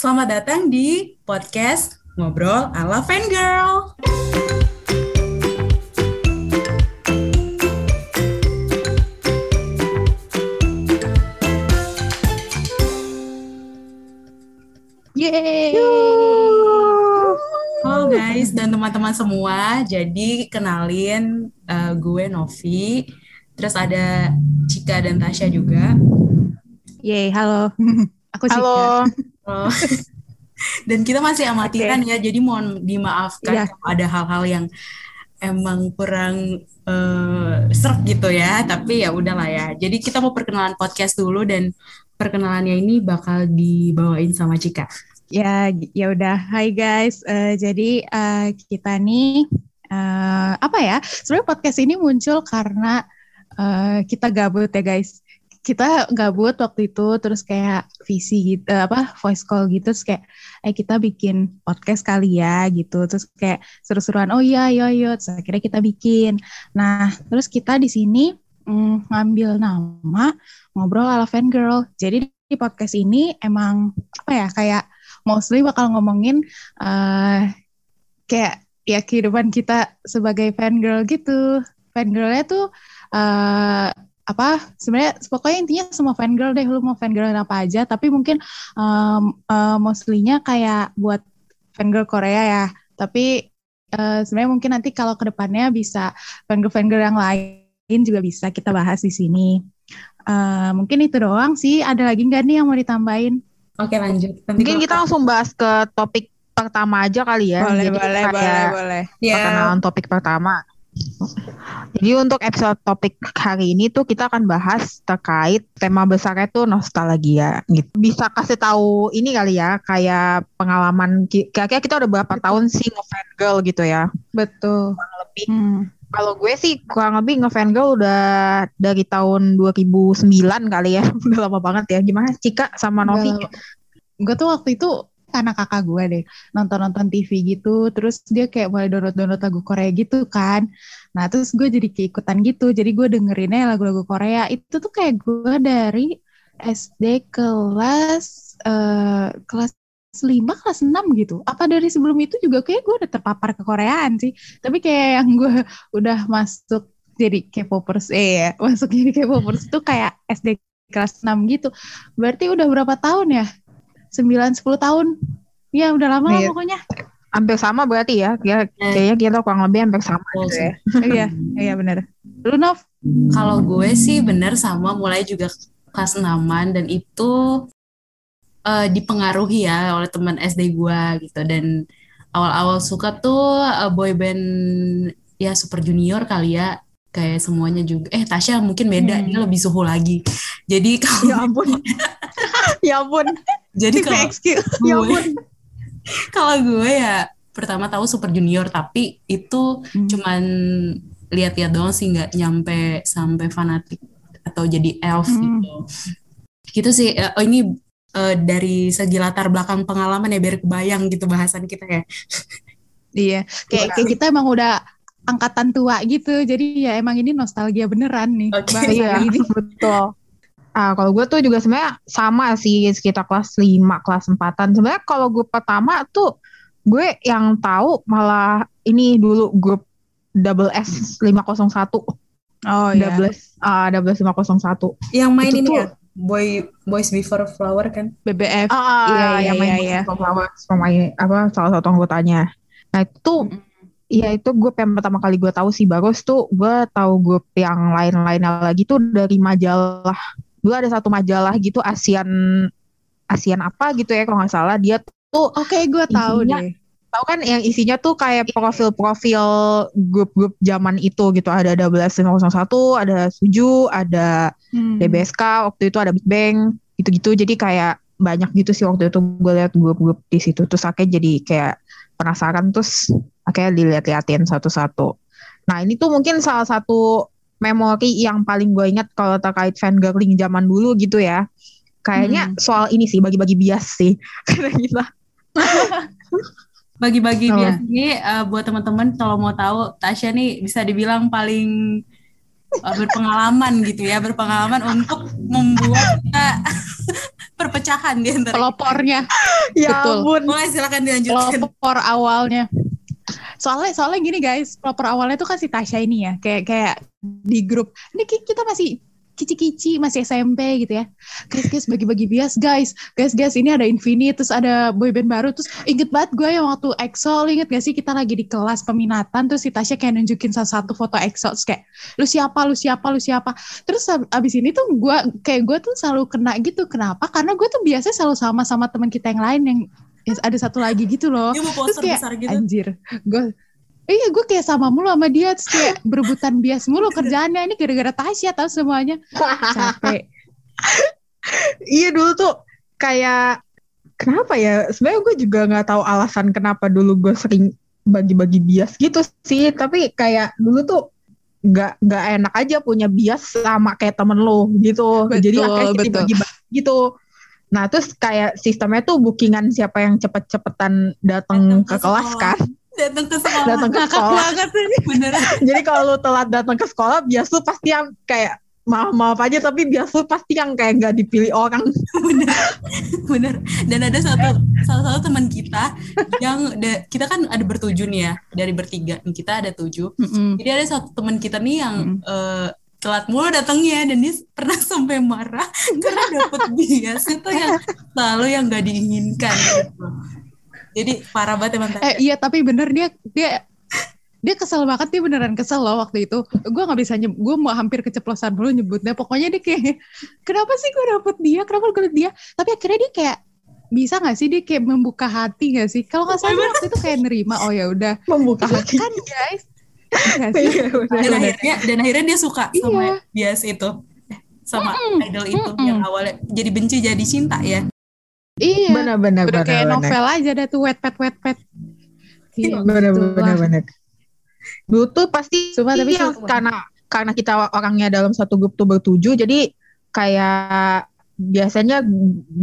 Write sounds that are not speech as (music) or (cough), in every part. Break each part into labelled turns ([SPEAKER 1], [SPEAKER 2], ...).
[SPEAKER 1] Selamat datang di podcast Ngobrol ala Fangirl.
[SPEAKER 2] Yeay.
[SPEAKER 1] Halo guys dan teman-teman semua. Jadi kenalin uh, gue Novi. Terus ada Cika dan Tasya juga.
[SPEAKER 2] Yeay, halo. Aku Cika.
[SPEAKER 3] Halo.
[SPEAKER 1] Oh. (laughs) dan kita masih amatiran ya. Jadi mohon dimaafkan
[SPEAKER 2] Iya.
[SPEAKER 1] kalau ada hal-hal yang emang kurang uh, serp gitu ya. Tapi ya udahlah ya. Jadi kita mau perkenalan podcast dulu dan perkenalannya ini bakal dibawain sama Cika.
[SPEAKER 2] Ya, ya udah. Hai guys. Eh, jadi eh, kita nih eh, apa ya? Sebenarnya podcast ini muncul karena eh, kita gabut ya guys. Kita gabut waktu itu terus kayak visi gitu apa voice call gitu terus kayak eh kita bikin podcast kali ya gitu. Terus kayak seru-seruan oh iya iya iya terus akhirnya kita bikin. Nah, terus kita di sini mm, ngambil nama ngobrol ala fangirl. Jadi di podcast ini emang apa ya kayak mostly bakal ngomongin eh kayak ya kehidupan kita sebagai fangirl gitu. Fangirlnya tuh eh apa sebenarnya pokoknya intinya semua fangirl deh lu mau fangirl apa aja tapi mungkin em, eh, mostly-nya kayak buat fangirl Korea ya tapi eh, sebenarnya mungkin nanti kalau ke depannya bisa fangirl-fangirl yang lain juga bisa kita bahas di sini Eh, mungkin itu doang sih ada lagi nggak nih yang mau ditambahin
[SPEAKER 1] Oke lanjut. Nanti
[SPEAKER 3] Mungkin kita langsung bahas ke topik pertama aja kali ya. Jadi kayak
[SPEAKER 2] boleh.
[SPEAKER 1] Ya,
[SPEAKER 3] Perkenalan topik pertama. Jadi untuk episode topik hari ini tuh kita akan bahas terkait tema besarnya tuh nostalgia gitu. Bisa kasih tahu ini kali ya, kayak pengalaman kira-kira kita udah berapa tahun sih ngefan girl gitu ya.
[SPEAKER 2] betul
[SPEAKER 3] Lebih.
[SPEAKER 2] Hmm.
[SPEAKER 3] Kalau gue sih kurang lebih ngefan girl udah dari tahun 2009 kali ya. (laughs) Udah lama banget ya. Gimana Cika sama Novi?
[SPEAKER 2] gue tuh waktu itu karena kakak gue deh nonton-nonton TV gitu terus dia kayak mulai download-download lagu Korea gitu kan. Nah terus gue jadi keikutan gitu jadi gue dengerinnya lagu-lagu Korea. Itu tuh kayak gue dari SD kelas eh, kelas 5 kelas 6 gitu. Apa dari sebelum itu juga kayak gue udah terpapar ke Koreaan sih. Tapi kayak yang gue (laughs) udah masuk jadi K-popers eh ya masuk jadi K-popers itu kayak SD kelas 6 gitu. Berarti udah berapa tahun ya 9-10 tahun. Ya udah lama lah
[SPEAKER 3] Iya.
[SPEAKER 2] pokoknya.
[SPEAKER 3] Hampir sama berarti ya. Kira- Kayaknya kita kurang lebih hampir sama gitu ya. (laughs)
[SPEAKER 2] iya, iya benar. Lu Nov?
[SPEAKER 1] Kalau gue sih bener sama mulai juga kelas 6 dan itu eh, dipengaruhi ya oleh teman SD gue gitu dan awal-awal suka tuh eh, boy band ya Super Junior kali ya kayak semuanya juga eh Tasya mungkin beda
[SPEAKER 2] Hmm.
[SPEAKER 1] dia lebih suhu lagi jadi (laughs) kalau
[SPEAKER 3] Ya ampun. (laughs) ya ampun.
[SPEAKER 1] jadi kalau.
[SPEAKER 3] Ya
[SPEAKER 1] gue
[SPEAKER 3] ampun. (laughs)
[SPEAKER 1] kalau gue ya pertama tahu Super Junior tapi itu
[SPEAKER 2] Hmm.
[SPEAKER 1] cuman lihat-lihat doang sih nggak nyampe sampai fanatik atau jadi elf
[SPEAKER 2] Hmm.
[SPEAKER 1] gitu. Gitu sih. eh, Oh ini eh, dari segi latar belakang pengalaman ya biar kebayang gitu bahasan kita ya.
[SPEAKER 2] Iya, kayak, kayak kita emang udah angkatan tua gitu. Jadi ya emang ini nostalgia beneran nih.
[SPEAKER 1] Oke.
[SPEAKER 2] bahasa
[SPEAKER 3] Iya,
[SPEAKER 2] ini. (laughs)
[SPEAKER 3] betul. Ah, kalau gue tuh juga sebenarnya sama sih sekitar kelas 5, kelas 4-an. Sebenarnya kalau gue pertama tuh gue yang tahu malah ini dulu grup Double S 501.
[SPEAKER 2] Oh iya.
[SPEAKER 3] Double S, ah, Double S 501.
[SPEAKER 1] Yang main
[SPEAKER 3] Itu
[SPEAKER 1] ini
[SPEAKER 3] tuh-
[SPEAKER 1] ya Boy Boys Before Flower kan.
[SPEAKER 2] BBF.
[SPEAKER 3] Ah,
[SPEAKER 2] Iya, iya,
[SPEAKER 3] yang main
[SPEAKER 2] iya, iya.
[SPEAKER 3] Boys Flowers, pemain apa salah satu anggotanya. Nah, itu tuh
[SPEAKER 2] Mm-mm.
[SPEAKER 3] Iya itu grup yang pertama kali gue tahu sih bagus tuh gue tahu grup yang lain-lainnya lagi tuh dari majalah. Dulu ada satu majalah gitu ASEAN ASEAN apa gitu ya kalau nggak salah. Dia tuh
[SPEAKER 2] Oke, gue tahu
[SPEAKER 3] Isinya-
[SPEAKER 2] deh.
[SPEAKER 3] tahu kan yang isinya tuh kayak profil-profil grup-grup zaman itu gitu. Ada ada 11501 ada Suju ada
[SPEAKER 2] Hmm.
[SPEAKER 3] DBSK waktu itu ada Big Bang gitu-gitu. Jadi kayak banyak gitu sih waktu itu gue lihat grup-grup di situ. Terus akhirnya jadi kayak penasaran terus akhirnya dilihat-liatin satu-satu. Nah ini tuh mungkin salah satu memori yang paling gue ingat kalau terkait fangirling zaman dulu gitu ya. Kayaknya
[SPEAKER 2] Hmm.
[SPEAKER 3] soal ini sih bagi-bagi bias sih (laughs) karena kita
[SPEAKER 1] Bagi-bagi
[SPEAKER 3] Oh.
[SPEAKER 1] bias ini eh, buat teman-teman kalau mau tahu Tasya nih bisa dibilang paling uh, berpengalaman gitu ya, berpengalaman untuk membuat uh, (laughs) perpecahan di antara
[SPEAKER 2] Pelopornya.
[SPEAKER 3] Ya
[SPEAKER 2] Betul.
[SPEAKER 3] ampun.
[SPEAKER 1] Mulai silakan dilanjutkan.
[SPEAKER 2] pelopor awalnya. Soalnya soalnya gini guys, pelopor awalnya tuh kan si Tasya ini ya, kayak kayak di grup. Ini ki- kita masih kici-kici, masih SMP gitu ya. Guys, guys bagi-bagi bias guys. Guys, guys ini ada Infinite, terus ada boyband baru. Terus inget banget gue yang waktu EXO, inget gak sih kita lagi di kelas peminatan, terus si Tasya kayak nunjukin salah satu foto EXO, terus kayak lu siapa, lu siapa, lu siapa. Terus ab- abis ini tuh gue kayak gue tuh selalu kena gitu. Kenapa? Karena gue tuh biasanya selalu sama sama teman kita yang lain yang yang ada satu lagi gitu loh.
[SPEAKER 1] Dia mau
[SPEAKER 2] Terus
[SPEAKER 1] poster
[SPEAKER 2] kayak
[SPEAKER 1] besar gitu.
[SPEAKER 2] anjir, gue Iya gue kayak sama mulu sama dia terus kayak berebutan bias mulu kerjaannya ini gara-gara Tasya tau semuanya capek. (laughs)
[SPEAKER 3] Iya dulu tuh kayak kenapa ya? Sebenarnya gue juga nggak tahu alasan kenapa dulu gue sering bagi-bagi bias gitu sih. Tapi kayak dulu tuh nggak nggak enak aja punya bias sama kayak temen lo gitu. Jadi
[SPEAKER 2] Betul,
[SPEAKER 3] akhirnya jadi
[SPEAKER 2] betul.
[SPEAKER 3] bagi-bagi gitu. Nah terus kayak sistemnya tuh bookingan siapa yang cepet-cepetan datang ke
[SPEAKER 1] ke
[SPEAKER 3] kelas
[SPEAKER 1] sekolah.
[SPEAKER 3] kan.
[SPEAKER 1] Datang ke sekolah.
[SPEAKER 3] Datang ke sekolah.
[SPEAKER 1] Beneran. (laughs)
[SPEAKER 3] Jadi kalau lu telat datang ke sekolah, bias lu pasti yang kayak maaf maaf aja tapi bias lu pasti yang kayak nggak dipilih orang. (laughs)
[SPEAKER 1] bener bener dan ada satu salah satu teman kita yang da- kita kan ada bertujuh nih ya dari bertiga kita ada tujuh
[SPEAKER 2] Mm-mm.
[SPEAKER 1] jadi ada satu teman kita nih yang eh, telat mulu datangnya dan dia pernah (laughs) sampai marah karena dapet bias itu yang selalu yang gak diinginkan gitu. jadi parah banget emang
[SPEAKER 2] Eh iya tapi bener dia dia dia kesel banget dia beneran kesel loh waktu itu. Gue nggak bisa nyebut gue mau hampir keceplosan dulu nyebutnya. Pokoknya dia kayak kenapa sih gue dapet dia? Kenapa gue dapet dia? Tapi akhirnya dia kayak bisa nggak sih dia kayak membuka hati nggak sih? Kalau nggak salah waktu itu kayak nerima oh ya udah
[SPEAKER 3] Membuka hati.
[SPEAKER 2] kan guys Iya?
[SPEAKER 3] Iya,
[SPEAKER 1] dan akhirnya dan akhirnya dia suka sama
[SPEAKER 2] Iya.
[SPEAKER 1] bias itu Eh, sama idol itu
[SPEAKER 2] mm-mm.
[SPEAKER 1] yang awalnya jadi benci jadi cinta ya
[SPEAKER 2] iya
[SPEAKER 3] Benar benar
[SPEAKER 2] udah
[SPEAKER 3] benar.
[SPEAKER 2] kayak
[SPEAKER 3] benar.
[SPEAKER 2] novel aja dah tuh wet pet wet pet iya
[SPEAKER 3] Benar
[SPEAKER 2] begitulah.
[SPEAKER 3] benar benar. Dulu tuh pasti
[SPEAKER 2] Sumpah, tapi sumpah.
[SPEAKER 3] karena karena kita orangnya dalam satu grup tuh bertujuh jadi kayak biasanya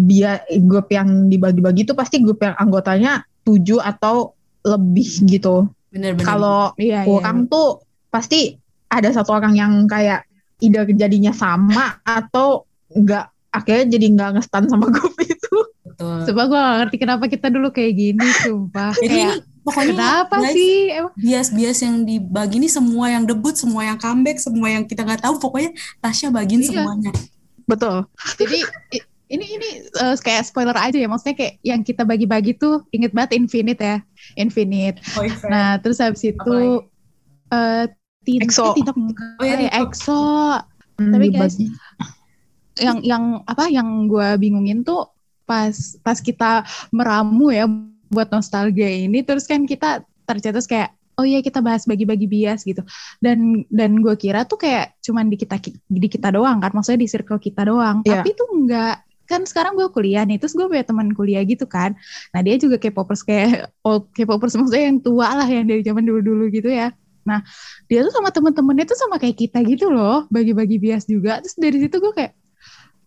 [SPEAKER 3] dia grup yang dibagi-bagi itu pasti grup yang anggotanya tujuh atau lebih gitu.
[SPEAKER 1] Bener-bener
[SPEAKER 3] Kalau
[SPEAKER 2] iya iya
[SPEAKER 3] orang tuh pasti ada satu orang yang kayak ide jadinya sama atau enggak akhirnya jadi nggak ngestan sama (laughs) grup itu.
[SPEAKER 1] betul
[SPEAKER 2] Coba gue gak ngerti kenapa kita dulu kayak gini, sumpah.
[SPEAKER 1] jadi
[SPEAKER 2] Kayak,
[SPEAKER 1] ini pokoknya
[SPEAKER 2] kenapa
[SPEAKER 1] guys,
[SPEAKER 2] sih? Emang
[SPEAKER 1] bias-bias yang dibagi ini semua yang debut, semua yang comeback, semua yang kita nggak tahu, pokoknya Tasya bagiin
[SPEAKER 2] Iya.
[SPEAKER 1] semuanya.
[SPEAKER 3] Betul.
[SPEAKER 2] jadi ini ini eh, kayak spoiler aja ya, maksudnya kayak yang kita bagi-bagi tuh inget banget Infinite ya, Infinite.
[SPEAKER 1] Boyfriend.
[SPEAKER 2] Nah terus habis itu eh Tin-
[SPEAKER 3] EXO.
[SPEAKER 2] eh,
[SPEAKER 1] Oh iya,
[SPEAKER 2] ya. EXO.
[SPEAKER 3] Hmm,
[SPEAKER 2] Tapi guys, yang yang apa yang gue bingungin tuh pas pas kita meramu ya buat nostalgia ini terus kan kita tercetus kayak oh iya kita bahas bagi-bagi bias gitu dan dan gue kira tuh kayak cuman di kita di kita doang kan maksudnya di circle kita doang
[SPEAKER 3] Iya.
[SPEAKER 2] tapi tuh enggak kan sekarang gue kuliah nih terus gue punya teman kuliah gitu kan. Nah dia juga K-popers kayak old K-popers maksudnya yang tua lah yang dari zaman dulu-dulu gitu ya. Nah dia tuh sama temen-temennya tuh sama kayak kita gitu loh bagi-bagi bias juga. Terus dari situ gue kayak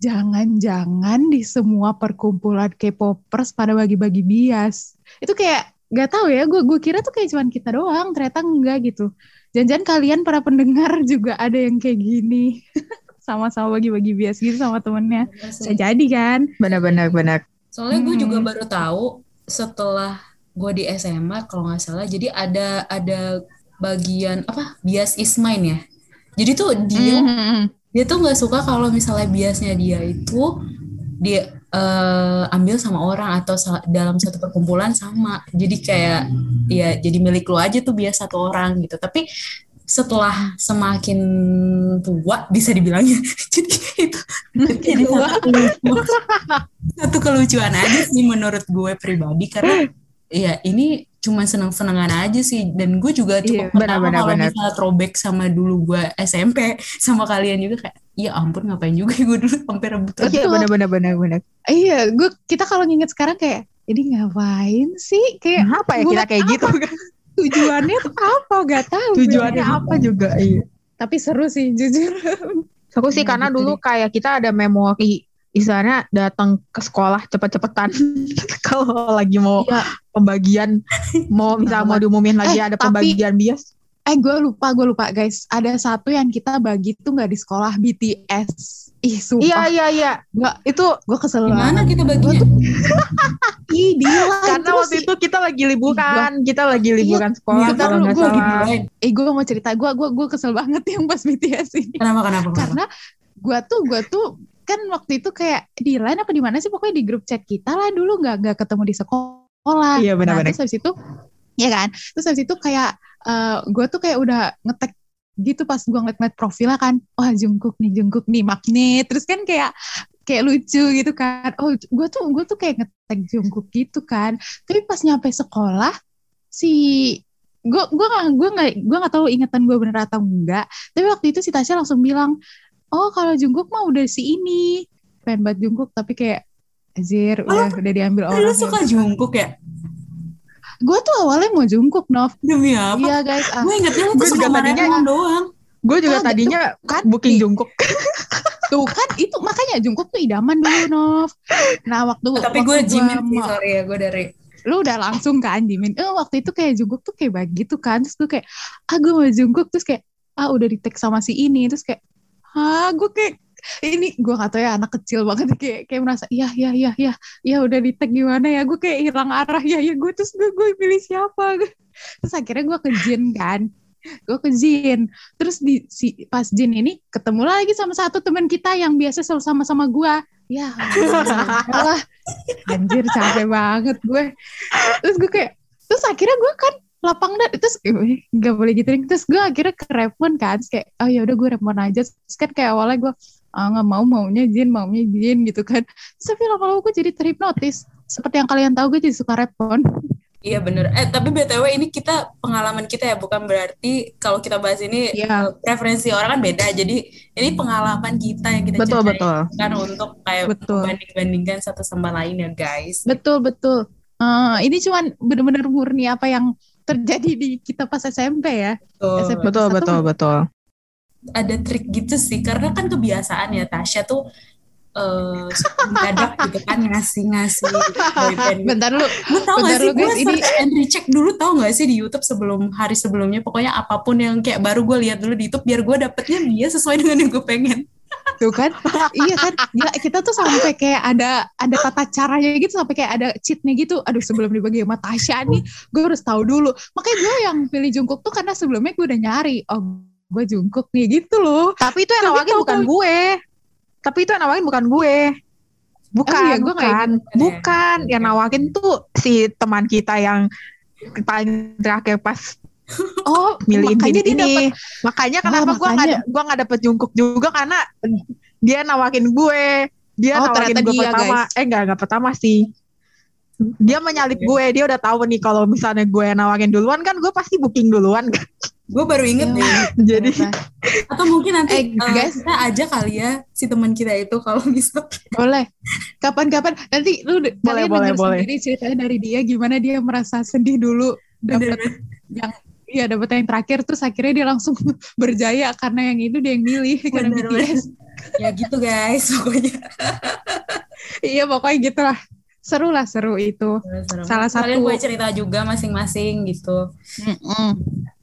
[SPEAKER 2] jangan-jangan di semua perkumpulan K-popers pada bagi-bagi bias. Itu kayak nggak tahu ya gue gue kira tuh kayak cuman kita doang ternyata enggak gitu. Jangan-jangan kalian para pendengar (laughs) juga ada yang kayak gini (laughs) sama-sama bagi-bagi bias gitu sama temennya bisa jadi kan
[SPEAKER 3] Benar-benar benar.
[SPEAKER 1] Soalnya gue juga
[SPEAKER 2] Hmm.
[SPEAKER 1] baru tahu setelah gue di SMA kalau nggak salah, jadi ada ada bagian apa bias is mine ya. Jadi tuh dia
[SPEAKER 2] Mhm.
[SPEAKER 1] dia tuh nggak suka kalau misalnya biasnya dia itu dia eh, ambil sama orang atau sa- dalam satu perkumpulan sama jadi kayak ya jadi milik lu aja tuh bias satu orang gitu tapi setelah semakin tua bisa dibilangnya (laughs) jadi itu jadi
[SPEAKER 2] Tua.
[SPEAKER 1] satu kelucuan, satu kelucuan aja sih menurut gue pribadi karena ya ini cuma senang-senangan aja sih dan gue juga cukup
[SPEAKER 2] Iya,
[SPEAKER 1] pertama
[SPEAKER 3] benar-benar,
[SPEAKER 1] kalau
[SPEAKER 3] benar.
[SPEAKER 1] misalnya throwback sama dulu gue SMP sama kalian juga kayak ya ampun ngapain juga gue dulu sampai rebutan
[SPEAKER 3] Iya benar-benar benar-benar.
[SPEAKER 2] iya gue kita kalau nginget sekarang kayak ini ngapain sih kayak
[SPEAKER 3] Kenapa ya kita kayak gitu kan?
[SPEAKER 2] Tujuannya apa gak tahu
[SPEAKER 3] Tujuannya apa juga? Iya.
[SPEAKER 2] tapi seru sih (laughs) jujur
[SPEAKER 3] Aku sih karena
[SPEAKER 2] gitu
[SPEAKER 3] dulu kayak kita ada memori istilahnya datang ke sekolah cepet-cepetan (laughs) kalau lagi mau
[SPEAKER 2] Iya.
[SPEAKER 3] pembagian mau misal mau diumumin lagi
[SPEAKER 2] Eh,
[SPEAKER 3] ada
[SPEAKER 2] tapi-
[SPEAKER 3] pembagian bias
[SPEAKER 2] Eh gue lupa, gue lupa guys. Ada satu yang kita bagi tuh nggak di sekolah BTS. Ih
[SPEAKER 3] Iya
[SPEAKER 2] sumpah.
[SPEAKER 3] iya iya.
[SPEAKER 2] Gua,
[SPEAKER 3] Itu
[SPEAKER 2] gue kesel
[SPEAKER 1] Gimana
[SPEAKER 2] banget.
[SPEAKER 1] kita
[SPEAKER 2] Gua
[SPEAKER 1] baginya?
[SPEAKER 2] tuh, (laughs) ih Dilan. (laughs)
[SPEAKER 3] karena waktu
[SPEAKER 2] si-
[SPEAKER 3] itu kita lagi liburan, kita lagi liburan sekolah
[SPEAKER 2] Bentar
[SPEAKER 3] kalau nggak salah.
[SPEAKER 1] Gimana?
[SPEAKER 2] Eh gue mau cerita, gue gua, gua kesel banget yang pas BTS ini.
[SPEAKER 1] Kenapa kenapa? kenapa?
[SPEAKER 2] Karena gue tuh, gue tuh kan waktu itu kayak di line apa di mana sih pokoknya di grup chat kita lah dulu nggak nggak ketemu di sekolah.
[SPEAKER 3] Iya, benar-benar.
[SPEAKER 2] Nah, terus habis itu, ya kan. Terus habis itu kayak gue tuh kayak udah ngetek gitu pas gue ngeliat-ngeliat profilnya kan, wah Jungkook nih, Jungkook nih, magnet. Terus kan kayak kayak lucu gitu kan. Oh, gue tuh gue tuh kayak ngetek Jungkook gitu kan. Tapi pas nyampe sekolah si gue gue nggak gue nggak gue nggak tahu ingatan gue bener atau enggak. Tapi waktu itu si Tasya langsung bilang, oh kalau Jungkook mah udah si ini pengen banget Jungkook tapi kayak Azir udah udah diambil
[SPEAKER 1] Lu
[SPEAKER 2] orang.
[SPEAKER 1] suka Jungkook ya?
[SPEAKER 2] Gue tuh awalnya mau Jungkook Nov.
[SPEAKER 1] Demi apa?
[SPEAKER 2] Iya guys, ah,
[SPEAKER 1] Gue ingetnya tuh
[SPEAKER 3] juga tadinya-
[SPEAKER 1] doang.
[SPEAKER 3] Gue juga
[SPEAKER 2] Ah,
[SPEAKER 3] tadinya
[SPEAKER 2] kan
[SPEAKER 3] booking
[SPEAKER 2] nih.
[SPEAKER 3] Jungkook. (laughs)
[SPEAKER 2] tuh kan itu makanya Jungkook tuh idaman dulu Nov. Nah waktu
[SPEAKER 1] Tapi gue Jimin sih, sorry ya. Gue dari
[SPEAKER 2] lu udah langsung kan Jimin. Eh waktu itu kayak Jungkook tuh kayak begitu kan. Terus gue kayak ah gue mau Jungkook terus kayak ah udah di tag sama si ini terus kayak ah gue kayak ini gue gak tau ya anak kecil banget kayak kayak merasa iya iya iya iya ya udah di tag gimana ya? Gue kayak hilang arah ya ya gue terus gue gue pilih siapa? (laughs) Terus akhirnya gue ke Jin kan. Gue ke Jin. Terus di si pas Jin ini ketemu lagi sama satu teman kita yang biasa selalu sama-sama gue ya Allah (laughs) anjir capek banget gue. Terus gue kayak terus akhirnya gue kan lapang dan terus eh, nggak boleh gitu terus gue akhirnya ke Repon kan kayak oh ya udah gue Repon aja. Terus kan kayak awalnya gue ah nggak mau maunya Jin maunya Jin gitu kan terus tapi lama-lama gue jadi terhipnotis seperti yang kalian tahu gue jadi suka Repon (laughs)
[SPEAKER 1] Iya bener. Eh tapi BTW ini kita pengalaman kita ya bukan berarti kalau kita bahas ini eh, preferensi orang kan beda. Jadi ini pengalaman kita yang kita
[SPEAKER 3] Betul
[SPEAKER 1] ceritain,
[SPEAKER 3] betul.
[SPEAKER 1] bukan untuk kayak
[SPEAKER 2] Betul.
[SPEAKER 1] banding-bandingkan satu sama lain ya guys.
[SPEAKER 2] betul betul Eh, ini cuman bener-bener murni apa yang terjadi di kita pas SMP ya
[SPEAKER 1] Tuh.
[SPEAKER 2] SMP.
[SPEAKER 3] Betul betul betul.
[SPEAKER 1] Ada trik gitu sih. Karena kan kebiasaan ya Tasya tuh eh mendadak gitu kan ngasih-ngasih boyband gitu.
[SPEAKER 2] bentar lu
[SPEAKER 1] Lu tau
[SPEAKER 2] Bentar
[SPEAKER 1] gak sih? gue
[SPEAKER 2] ini-
[SPEAKER 1] search and recheck dulu tau gak sih di Youtube sebelum hari sebelumnya. Pokoknya apa pun yang kayak baru gue lihat dulu di Youtube biar gue dapetnya dia sesuai dengan yang gue pengen.
[SPEAKER 2] Tuh kan? Iya kan? Gila, kita tuh sampai kayak ada ada tata caranya gitu sampai kayak ada cheatnya gitu. Aduh sebelum dibagi sama Tasya nih gue harus tahu dulu. Makanya gue yang pilih Jungkook tuh karena sebelumnya gue udah nyari oh gue Jungkook nih gitu loh
[SPEAKER 3] Tapi itu yang nawarin bukan gue. Tapi itu yang nawarin bukan gue. Bukan,
[SPEAKER 2] Oh iya, gue nggak
[SPEAKER 3] bukan,
[SPEAKER 1] ingat.
[SPEAKER 3] bukan.
[SPEAKER 1] Oke.
[SPEAKER 3] Yang nawarin tuh si teman kita yang paling terakhir pas (laughs)
[SPEAKER 2] oh
[SPEAKER 3] milihin
[SPEAKER 2] makanya dia
[SPEAKER 3] ini.
[SPEAKER 2] dapat
[SPEAKER 3] Makanya
[SPEAKER 2] Oh,
[SPEAKER 3] kenapa gua nggak
[SPEAKER 2] makanya.
[SPEAKER 3] gua nggak dapet jungkuk juga karena dia nawakin gue. Dia
[SPEAKER 2] Oh,
[SPEAKER 3] nawakin gue
[SPEAKER 2] dia,
[SPEAKER 3] pertama.
[SPEAKER 2] guys.
[SPEAKER 3] Eh enggak enggak pertama sih. Dia menyalip gue, dia udah tahu nih kalau misalnya gue nawakin duluan kan gue pasti booking duluan kan.
[SPEAKER 1] Gue baru inget
[SPEAKER 2] Iya.
[SPEAKER 1] deh (laughs)
[SPEAKER 3] Jadi
[SPEAKER 1] atau mungkin nanti
[SPEAKER 2] Eh,
[SPEAKER 1] eh,
[SPEAKER 2] guys.
[SPEAKER 1] kita aja kali ya si teman kita itu kalau (laughs) bisa
[SPEAKER 2] boleh. Kapan-kapan. Nanti lu
[SPEAKER 3] Boleh,
[SPEAKER 2] kalian
[SPEAKER 3] boleh, boleh.
[SPEAKER 2] sendiri ceritanya dari dia gimana dia merasa sedih dulu. Dapat yang iya dapat yang terakhir terus akhirnya dia langsung (laughs) berjaya karena yang itu dia yang milih karena
[SPEAKER 1] Bener,
[SPEAKER 2] BTS
[SPEAKER 1] ya gitu guys pokoknya.
[SPEAKER 2] Iya pokoknya gitu lah seru lah seru itu Salah
[SPEAKER 1] kalian
[SPEAKER 2] satu-
[SPEAKER 1] boleh cerita juga masing-masing gitu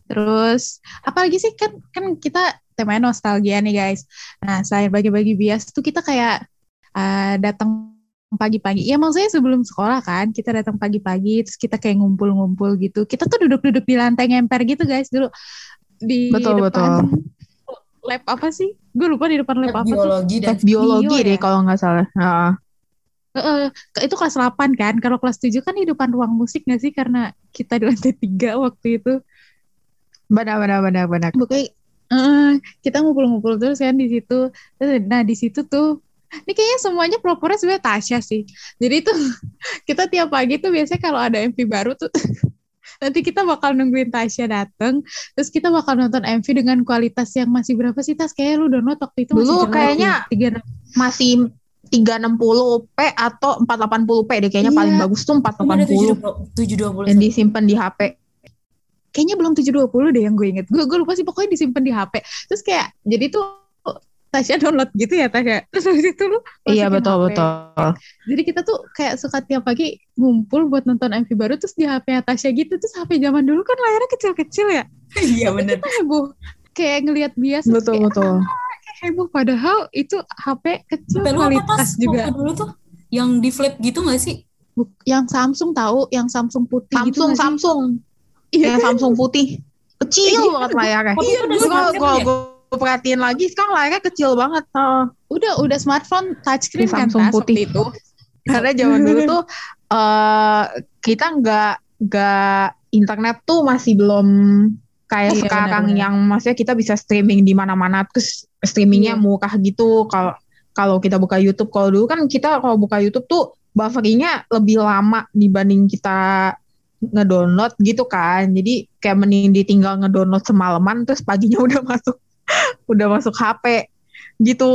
[SPEAKER 2] Terus apalagi sih kan kan kita temanya nostalgia nih guys. Nah selain bagi-bagi bias tuh kita kayak uh, datang pagi-pagi. Ya maksudnya sebelum sekolah kan kita datang pagi-pagi terus kita kayak ngumpul-ngumpul gitu. Kita tuh duduk-duduk di lantai ngemper gitu guys dulu di
[SPEAKER 3] Betul,
[SPEAKER 2] depan lab apa sih? Gue lupa di depan lab apa tuh.
[SPEAKER 1] biologi dan
[SPEAKER 3] tes biologi
[SPEAKER 2] bio
[SPEAKER 3] deh
[SPEAKER 2] ya?
[SPEAKER 3] kalau nggak salah. Heeh.
[SPEAKER 2] Heeh, ke- itu kelas 8 kan. Kalau kelas 7 kan di depan ruang musik gak sih karena kita di lantai 3 waktu itu.
[SPEAKER 3] Benar benar benar benar.
[SPEAKER 2] pokoknya eh, kita ngumpul-ngumpul terus kan di situ. Nah di situ tuh ini kayaknya semuanya pelopornya sebenarnya Tasya sih. Jadi tuh (laughs) kita tiap pagi tuh biasanya kalau ada MV baru tuh (laughs) nanti kita bakal nungguin Tasya dateng. Terus kita bakal nonton MV dengan kualitas yang masih berapa sih Tas? Kayak lu download waktu itu masih
[SPEAKER 3] Dulu kayaknya
[SPEAKER 2] ya, tiga
[SPEAKER 3] Masih 360p atau 480p deh. Kayaknya
[SPEAKER 2] Iya.
[SPEAKER 3] paling bagus tuh
[SPEAKER 1] ada
[SPEAKER 3] 480
[SPEAKER 1] tujuh dua puluh
[SPEAKER 3] yang disimpan di HP.
[SPEAKER 2] Kayaknya belum 720 deh yang gue inget. Gue gue lupa sih pokoknya disimpan di HP. Terus kayak jadi tuh Tasya download gitu ya Tasya. (laughs) Terus habis itu lu
[SPEAKER 3] Iya betul
[SPEAKER 2] HP.
[SPEAKER 3] betul.
[SPEAKER 2] Jadi kita tuh kayak suka tiap pagi ngumpul buat nonton MV baru terus di HP Tasya gitu. Terus HP zaman dulu kan layarnya kecil-kecil ya.
[SPEAKER 1] Iya bener.
[SPEAKER 2] Kita heboh. Kayak ngelihat biasa.
[SPEAKER 3] betul
[SPEAKER 2] kayak,
[SPEAKER 3] betul
[SPEAKER 2] "Ah, heboh. Padahal itu HP kecil
[SPEAKER 1] pas
[SPEAKER 2] kualitas juga.
[SPEAKER 1] waktu dulu tuh? Yang di flip gitu gak sih?
[SPEAKER 2] Yang Samsung tahu, yang Samsung putih gitu
[SPEAKER 3] Samsung
[SPEAKER 2] sih?
[SPEAKER 3] Samsung
[SPEAKER 2] Iya.
[SPEAKER 3] yang Samsung putih kecil banget layarnya
[SPEAKER 1] udah
[SPEAKER 3] Kalau
[SPEAKER 1] smartphone
[SPEAKER 3] kalau
[SPEAKER 1] ya?
[SPEAKER 3] gue perhatiin lagi sekarang layarnya kecil banget Heeh.
[SPEAKER 2] Udah udah smartphone touchscreen
[SPEAKER 3] Di
[SPEAKER 2] kan
[SPEAKER 3] Samsung
[SPEAKER 2] Tas,
[SPEAKER 3] putih.
[SPEAKER 2] itu.
[SPEAKER 3] karena zaman dulu tuh eh kita nggak nggak internet tuh masih belum kayak
[SPEAKER 2] Iya,
[SPEAKER 3] sekarang
[SPEAKER 2] benar-benar.
[SPEAKER 3] yang maksudnya kita bisa streaming di mana-mana terus streamingnya
[SPEAKER 2] Iya.
[SPEAKER 3] murah gitu kalau kalau kita buka YouTube kalau dulu kan kita kalau buka YouTube tuh bufferingnya lebih lama dibanding kita ngedownload gitu kan jadi kayak mending ditinggal ngedownload semalaman terus paginya (laughs) udah masuk udah masuk HP gitu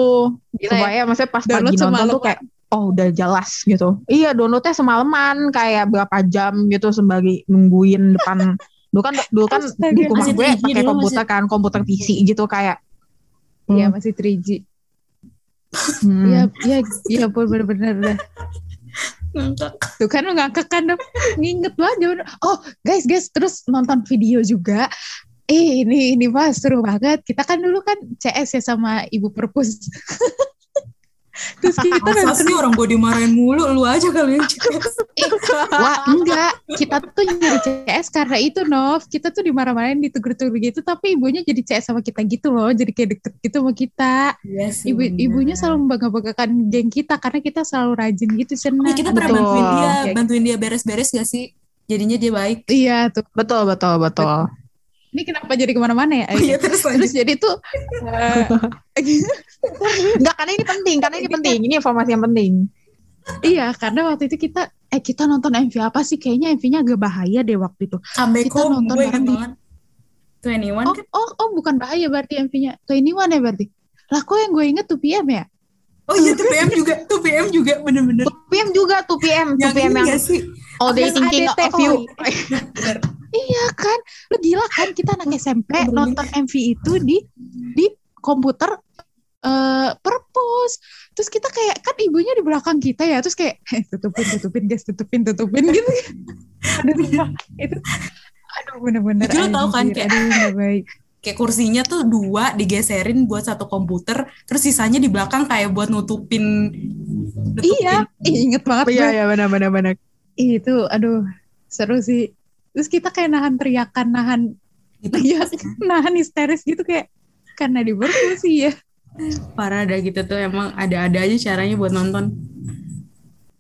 [SPEAKER 2] Gila ya.
[SPEAKER 3] supaya maksudnya pas
[SPEAKER 2] Download
[SPEAKER 3] pagi nonton tuh
[SPEAKER 2] semalaman.
[SPEAKER 3] kayak oh udah jelas gitu iya downloadnya semalaman kayak berapa jam gitu sebagai nungguin depan dulu kan dulu kan
[SPEAKER 2] Astaga.
[SPEAKER 3] di rumah gue
[SPEAKER 1] 3G
[SPEAKER 3] pakai komputer kan komputer PC gitu kayak
[SPEAKER 2] Iya
[SPEAKER 3] Hmm.
[SPEAKER 2] masih 3G.
[SPEAKER 3] hmm,
[SPEAKER 2] Iya iya iya pun bener-bener dah.
[SPEAKER 1] Ngangkat.
[SPEAKER 2] Tuh kan lu ngakak kan. Nginget banget zaman- Oh guys guys terus nonton video juga. Eh ini ini mas seru banget. Kita kan dulu kan CS ya sama ibu perpus. (laughs) terus kita
[SPEAKER 1] Masa sih orang gue dimarahin mulu, lu aja kali yang CS.
[SPEAKER 2] Wah enggak, kita tuh nyari CS karena itu Nov, kita tuh dimarah-marahin ditegur-tegur gitu, tapi ibunya jadi CS sama kita gitu loh, jadi kayak deket gitu sama kita.
[SPEAKER 1] Iya sih.
[SPEAKER 2] Ibu
[SPEAKER 1] bener.
[SPEAKER 2] ibunya selalu membangga-banggakan geng kita karena kita selalu rajin gitu
[SPEAKER 1] Oh,
[SPEAKER 2] senang.
[SPEAKER 1] kita pernah
[SPEAKER 3] Betul.
[SPEAKER 1] bantuin dia, bantuin dia beres-beres gak sih? Jadinya dia baik.
[SPEAKER 2] Iya tuh.
[SPEAKER 3] betul betul betul
[SPEAKER 2] Ini kenapa jadi ke mana-mana ya?
[SPEAKER 1] Oh iya terus.
[SPEAKER 2] Terus jadi tuh eh, (laughs)
[SPEAKER 3] enggak karena ini penting karena ini penting ini informasi yang penting
[SPEAKER 2] iya karena waktu itu kita eh kita nonton MV apa sih? Kayaknya MV-nya agak bahaya deh waktu itu.
[SPEAKER 1] Comeback
[SPEAKER 2] Kita nonton
[SPEAKER 1] gue banget. 21
[SPEAKER 2] Oh,
[SPEAKER 1] kan?
[SPEAKER 2] oh, oh bukan bahaya berarti MV-nya. Tuh ini mana berarti? Lah kok yang gue inget tuh PM ya?
[SPEAKER 1] Oh iya tuh PM juga, tuh PM juga bener-bener.
[SPEAKER 3] 2PM juga 2PM 2PM
[SPEAKER 1] Yang ini
[SPEAKER 3] yang
[SPEAKER 1] gak sih?
[SPEAKER 3] all day
[SPEAKER 2] Yang
[SPEAKER 3] thinking
[SPEAKER 2] ADT,
[SPEAKER 3] of you (laughs)
[SPEAKER 2] Iya kan, lu gila kan kita anak SMP nonton MV itu di di komputer eh perpus. Terus kita kayak kan ibunya di belakang kita ya, terus kayak eh, tutupin tutupin guys, tutupin tutupin gitu. aduh, itu aduh bener-bener.
[SPEAKER 1] Itu lo tau kan, kayak-
[SPEAKER 2] aduh baik.
[SPEAKER 1] Kayak kursinya tuh dua digeserin buat satu komputer, terus sisanya di belakang kayak buat nutupin. nutupin.
[SPEAKER 2] Iya, ih, inget banget
[SPEAKER 3] iya
[SPEAKER 2] gue.
[SPEAKER 3] iya benar benar
[SPEAKER 2] Itu aduh seru sih. Terus kita kayak nahan teriakan, nahan
[SPEAKER 1] Gitu.
[SPEAKER 2] Iya, (laughs) nahan histeris gitu kayak karena di sih ya.
[SPEAKER 1] Parah ada gitu tuh emang ada-ada aja caranya buat nonton.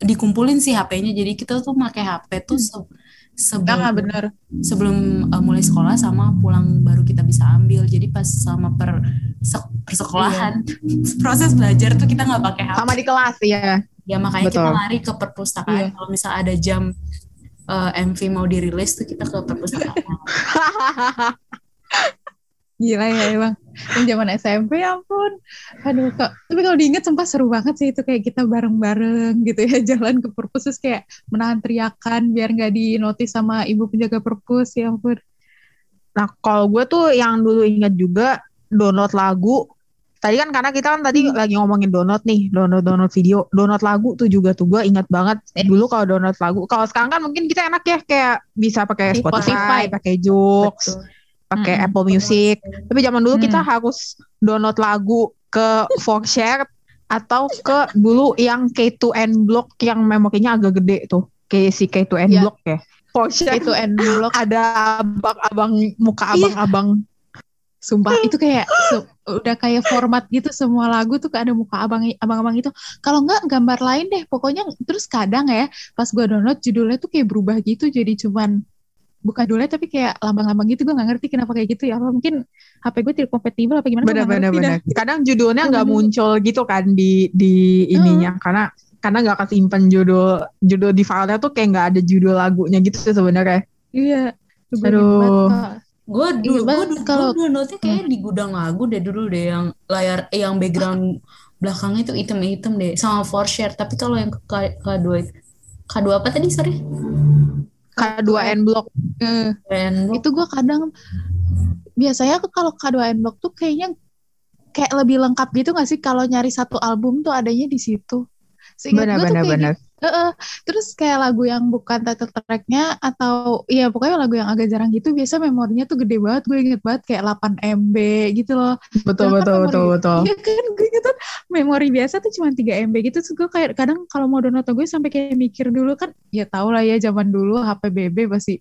[SPEAKER 1] Dikumpulin sih HP-nya, jadi kita tuh pakai HP tuh se- sebelum
[SPEAKER 2] Enggak bener.
[SPEAKER 1] sebelum uh, mulai sekolah sama pulang baru kita bisa ambil. Jadi pas sama per se- persekolahan (laughs) proses belajar tuh kita nggak pakai HP.
[SPEAKER 3] sama di kelas ya
[SPEAKER 1] Ya makanya kita
[SPEAKER 3] Betul.
[SPEAKER 1] lari ke perpustakaan.
[SPEAKER 2] Iya.
[SPEAKER 1] Kalau misal ada jam uh, MV mau dirilis tuh kita ke perpustakaan. (laughs)
[SPEAKER 2] Gila ya emang. Yang zaman SMP ya ampun. Aduh kok. Tapi kalau diinget sumpah seru banget sih itu kayak kita bareng-bareng gitu ya (laughs) jalan ke perpus terus kayak menahan teriakan biar nggak dinotis sama ibu penjaga perpus ya ampun.
[SPEAKER 3] Nah, kalau gue tuh yang dulu ingat juga download lagu. Tadi kan karena kita kan tadi
[SPEAKER 2] Hmm.
[SPEAKER 3] lagi ngomongin download nih, download download video, download lagu tuh juga tuh gue ingat banget
[SPEAKER 2] Eh.
[SPEAKER 3] dulu kalau download lagu. Kalau sekarang kan mungkin kita enak ya kayak bisa pakai
[SPEAKER 2] Spotify.
[SPEAKER 3] Spotify, pakai Joox, pakai
[SPEAKER 2] Mm-mm.
[SPEAKER 3] Apple Music. Tapi zaman dulu kita
[SPEAKER 2] Hmm.
[SPEAKER 3] harus download lagu ke Share atau ke dulu yang K2N Block yang memorinya agak gede tuh. Kayak si K2N
[SPEAKER 2] Iya.
[SPEAKER 3] Block ya. Share
[SPEAKER 2] Itu end block (laughs)
[SPEAKER 3] ada abang-abang muka
[SPEAKER 2] Iya.
[SPEAKER 3] abang-abang
[SPEAKER 2] sumpah itu kayak se- udah kayak format gitu semua lagu tuh kayak ada muka abang abang-abang itu. Kalau nggak gambar lain deh. Pokoknya terus kadang ya pas gua download judulnya tuh kayak berubah gitu. Jadi cuman bukan judulnya tapi kayak lambang-lambang gitu. Gue nggak ngerti kenapa kayak gitu ya. Apa mungkin HP gue tidak kompatibel apa gimana? Gua
[SPEAKER 3] benar benar benar. kadang judulnya nggak muncul gitu kan di di ininya. Karena karena nggak kesimpan judul judul di filenya tuh kayak nggak ada judul lagunya gitu sih sebenarnya.
[SPEAKER 2] Iya.
[SPEAKER 3] Aduh.
[SPEAKER 1] Gue
[SPEAKER 2] Iya,
[SPEAKER 1] dulu, gue dulu,
[SPEAKER 2] kalau-
[SPEAKER 1] downloadnya kayak di gudang lagu deh dulu deh yang layar, eh, yang background belakangnya itu item-item deh sama for share. Tapi kalau yang ke K2 itu, K2 apa tadi sorry?
[SPEAKER 3] K2N Block.
[SPEAKER 2] Eh,
[SPEAKER 1] Keren
[SPEAKER 2] itu gue kadang biasanya kalau K2N Block tuh kayaknya kayak lebih lengkap gitu gak sih? Kalau nyari satu album tuh adanya di situ.
[SPEAKER 3] Benar
[SPEAKER 2] gue tuh
[SPEAKER 3] benar
[SPEAKER 2] kayak
[SPEAKER 3] benar
[SPEAKER 2] Uh, terus kayak lagu yang bukan title tracknya atau iya pokoknya lagu yang agak jarang gitu biasa memorinya tuh gede banget gue inget banget kayak 8 MB gitu loh.
[SPEAKER 3] Betul
[SPEAKER 2] Sedangkan
[SPEAKER 3] betul
[SPEAKER 2] memori-
[SPEAKER 3] betul betul.
[SPEAKER 2] Iya kan gue gitu memori biasa tuh cuma 3 MB gitu terus gue kayak kadang kalau mau download gue sampai kayak mikir dulu kan ya tau lah ya zaman dulu HP BB pasti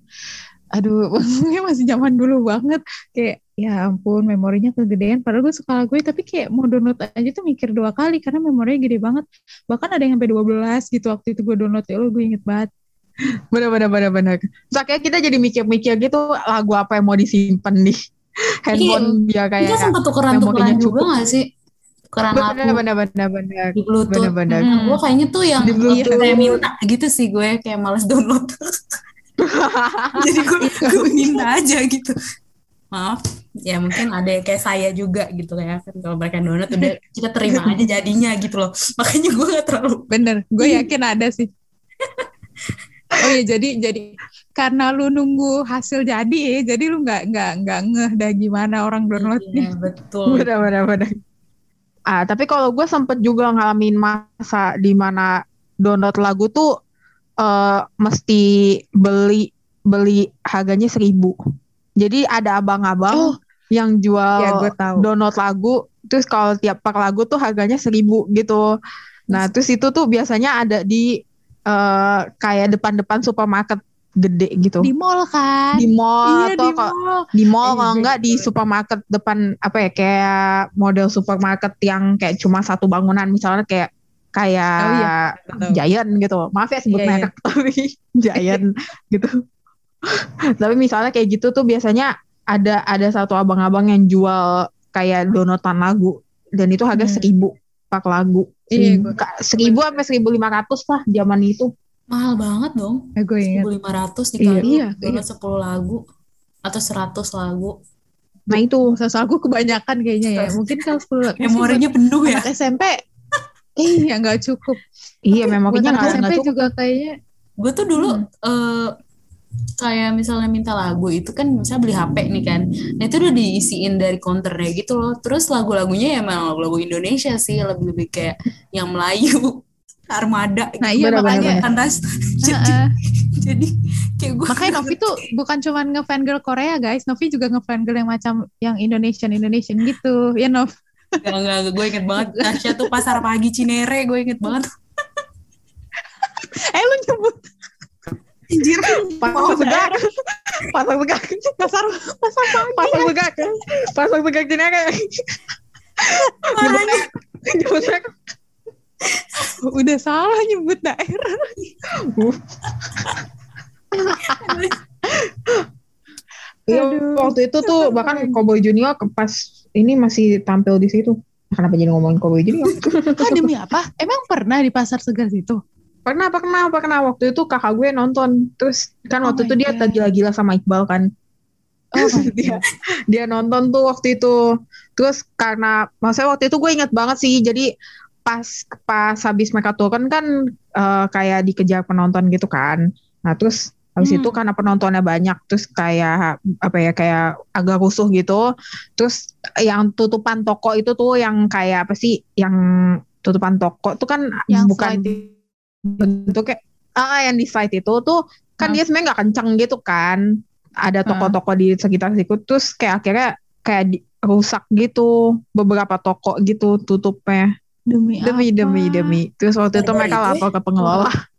[SPEAKER 2] aduh (laughs) maksudnya masih zaman dulu banget kayak ya ampun memorinya kegedean padahal gue suka lagu tapi kayak mau download aja tuh mikir dua kali karena memorinya gede banget bahkan ada yang sampai 12 gitu waktu itu gue download ya lo gue inget banget (laughs)
[SPEAKER 3] bener bener bener bener akhirnya kita jadi mikir-mikir gitu lagu apa yang mau disimpan di (laughs) handphone biar
[SPEAKER 1] Kita
[SPEAKER 3] kayak
[SPEAKER 1] sempat tukeran-tukeran
[SPEAKER 3] memorinya
[SPEAKER 1] juga
[SPEAKER 3] cukup.
[SPEAKER 1] gak sih? Tukeran
[SPEAKER 3] bener
[SPEAKER 1] lagu
[SPEAKER 3] bener bener bener
[SPEAKER 1] di Bluetooth.
[SPEAKER 3] bener bener
[SPEAKER 2] Hmm.
[SPEAKER 1] Gue kayaknya tuh yang
[SPEAKER 3] Di Bluetooth.
[SPEAKER 1] kayak minta gitu sih gue kayak males download. (laughs) Jadi gue gue minta aja gitu. Maaf, ya mungkin ada yang kayak saya juga gitu ya kan. Kalau mereka download udah (laughs) kita terima aja jadinya gitu loh. Makanya gue gak terlalu
[SPEAKER 2] bener. Gue yakin ada sih. Oh iya jadi jadi karena lu nunggu hasil jadi ya jadi lu nggak nggak nggak ngeh dah gimana orang downloadnya.
[SPEAKER 1] Iya, betul. (laughs)
[SPEAKER 3] bener bener bener. Ah tapi kalau gue sempet juga ngalamin masa di mana download lagu tuh eh mesti beli beli harganya seribu. Jadi ada abang-abang
[SPEAKER 2] Oh.
[SPEAKER 3] yang jual
[SPEAKER 2] ya gue tahu.
[SPEAKER 3] download lagu terus kalau tiap per lagu tuh harganya seribu gitu. Nah terus itu tuh biasanya ada di eh kayak depan-depan supermarket gede gitu.
[SPEAKER 2] Di mall kan?
[SPEAKER 3] Di mall
[SPEAKER 2] iya
[SPEAKER 3] atau
[SPEAKER 2] di
[SPEAKER 3] kalau-
[SPEAKER 2] mall.
[SPEAKER 3] di mall
[SPEAKER 2] Eh,
[SPEAKER 3] kalau
[SPEAKER 2] iya,
[SPEAKER 3] enggak di
[SPEAKER 2] betul.
[SPEAKER 3] supermarket depan apa ya kayak model supermarket yang kayak cuma satu bangunan. Misalnya kayak kayak
[SPEAKER 2] Oh iya.
[SPEAKER 3] Giant gitu. Maaf ya sebut
[SPEAKER 2] Iya, iya.
[SPEAKER 3] merek (laughs) tapi Giant gitu. (laughs) Tapi misalnya kayak gitu tuh biasanya ada ada satu abang-abang yang jual kayak downloadan lagu. Dan itu harga
[SPEAKER 2] Hmm.
[SPEAKER 3] seribu per lagu.
[SPEAKER 2] Iya,
[SPEAKER 3] seribu, seribu sampai seribu lima ratus lah zaman itu.
[SPEAKER 1] Mahal banget dong.
[SPEAKER 2] Eh, gue ingat.
[SPEAKER 1] 1500
[SPEAKER 3] Iya,
[SPEAKER 1] dikali
[SPEAKER 2] iya,
[SPEAKER 1] download 10 lagu atau 100 lagu.
[SPEAKER 3] nah itu.
[SPEAKER 2] Sosok aku kebanyakan kayaknya ya. Mungkin kalau (laughs) 10
[SPEAKER 1] Memorinya penuh ya.
[SPEAKER 2] SMP iya nggak cukup
[SPEAKER 3] iya memorinya
[SPEAKER 2] anak
[SPEAKER 3] nggak
[SPEAKER 2] SMP
[SPEAKER 3] cukup
[SPEAKER 2] juga kayaknya
[SPEAKER 1] Gue tuh dulu
[SPEAKER 2] Hmm.
[SPEAKER 1] eh, kayak misalnya minta lagu itu kan misalnya beli HP nih kan. Nah itu udah diisiin dari counternya gitu loh. Terus lagu-lagunya ya emang lagu-lagu Indonesia sih lebih-lebih kayak yang Melayu, (laughs) Armada
[SPEAKER 2] nah
[SPEAKER 1] gitu.
[SPEAKER 2] iya
[SPEAKER 3] Bener,
[SPEAKER 2] makanya
[SPEAKER 3] bener,
[SPEAKER 1] Kandas. jadi, jadi kayak gue
[SPEAKER 2] makanya Novi tuh bukan cuman ngefan girl Korea guys Novi juga ngefan girl yang macam yang Indonesian Indonesian gitu ya Nov
[SPEAKER 1] Gak, gak, gue inget banget. Tasya tuh pasar pagi Cinere. Gue inget banget.
[SPEAKER 2] Eh lu nyebut.
[SPEAKER 1] Anjir.
[SPEAKER 3] Pasar tegak pasar tegak
[SPEAKER 2] pasar pasar pagi.
[SPEAKER 3] Pasar tegak pasar tegak sini kayak nyebutnya
[SPEAKER 2] udah salah nyebut daerah.
[SPEAKER 3] Iya,
[SPEAKER 2] Aduh.
[SPEAKER 3] waktu itu tuh bahkan Cowboy Junior ke- pas ini masih tampil di situ. Kenapa jadi ngomongin Cowboy Junior?
[SPEAKER 2] ah demi apa emang pernah di pasar segar situ
[SPEAKER 3] pernah, pernah, pernah. Waktu itu kakak gue nonton. Terus kan
[SPEAKER 2] Oh
[SPEAKER 3] waktu itu dia
[SPEAKER 2] God.
[SPEAKER 3] gila-gila sama Iqbal kan.
[SPEAKER 2] oh
[SPEAKER 3] dia dia nonton tuh waktu itu. Terus karena maksudnya waktu itu gue inget banget sih. Jadi pas pas habis mereka turun kan eh, kayak dikejar penonton gitu kan. Nah terus habis
[SPEAKER 2] Hmm.
[SPEAKER 3] itu karena penontonnya banyak terus kayak apa ya kayak agak rusuh gitu. Terus yang tutupan toko itu tuh yang kayak apa sih? Yang tutupan toko tuh kan
[SPEAKER 2] yang
[SPEAKER 3] bukan bentuknya ah yang di slide itu tuh kan
[SPEAKER 2] Hmm.
[SPEAKER 3] dia sebenarnya nggak kenceng gitu kan ada toko-toko di sekitar situ terus kayak akhirnya kayak di- rusak gitu beberapa toko gitu tutupnya
[SPEAKER 2] demi
[SPEAKER 3] demi
[SPEAKER 2] apa?
[SPEAKER 3] demi demi terus waktu itu mereka
[SPEAKER 1] itu
[SPEAKER 3] lapor ke pengelola (laughs)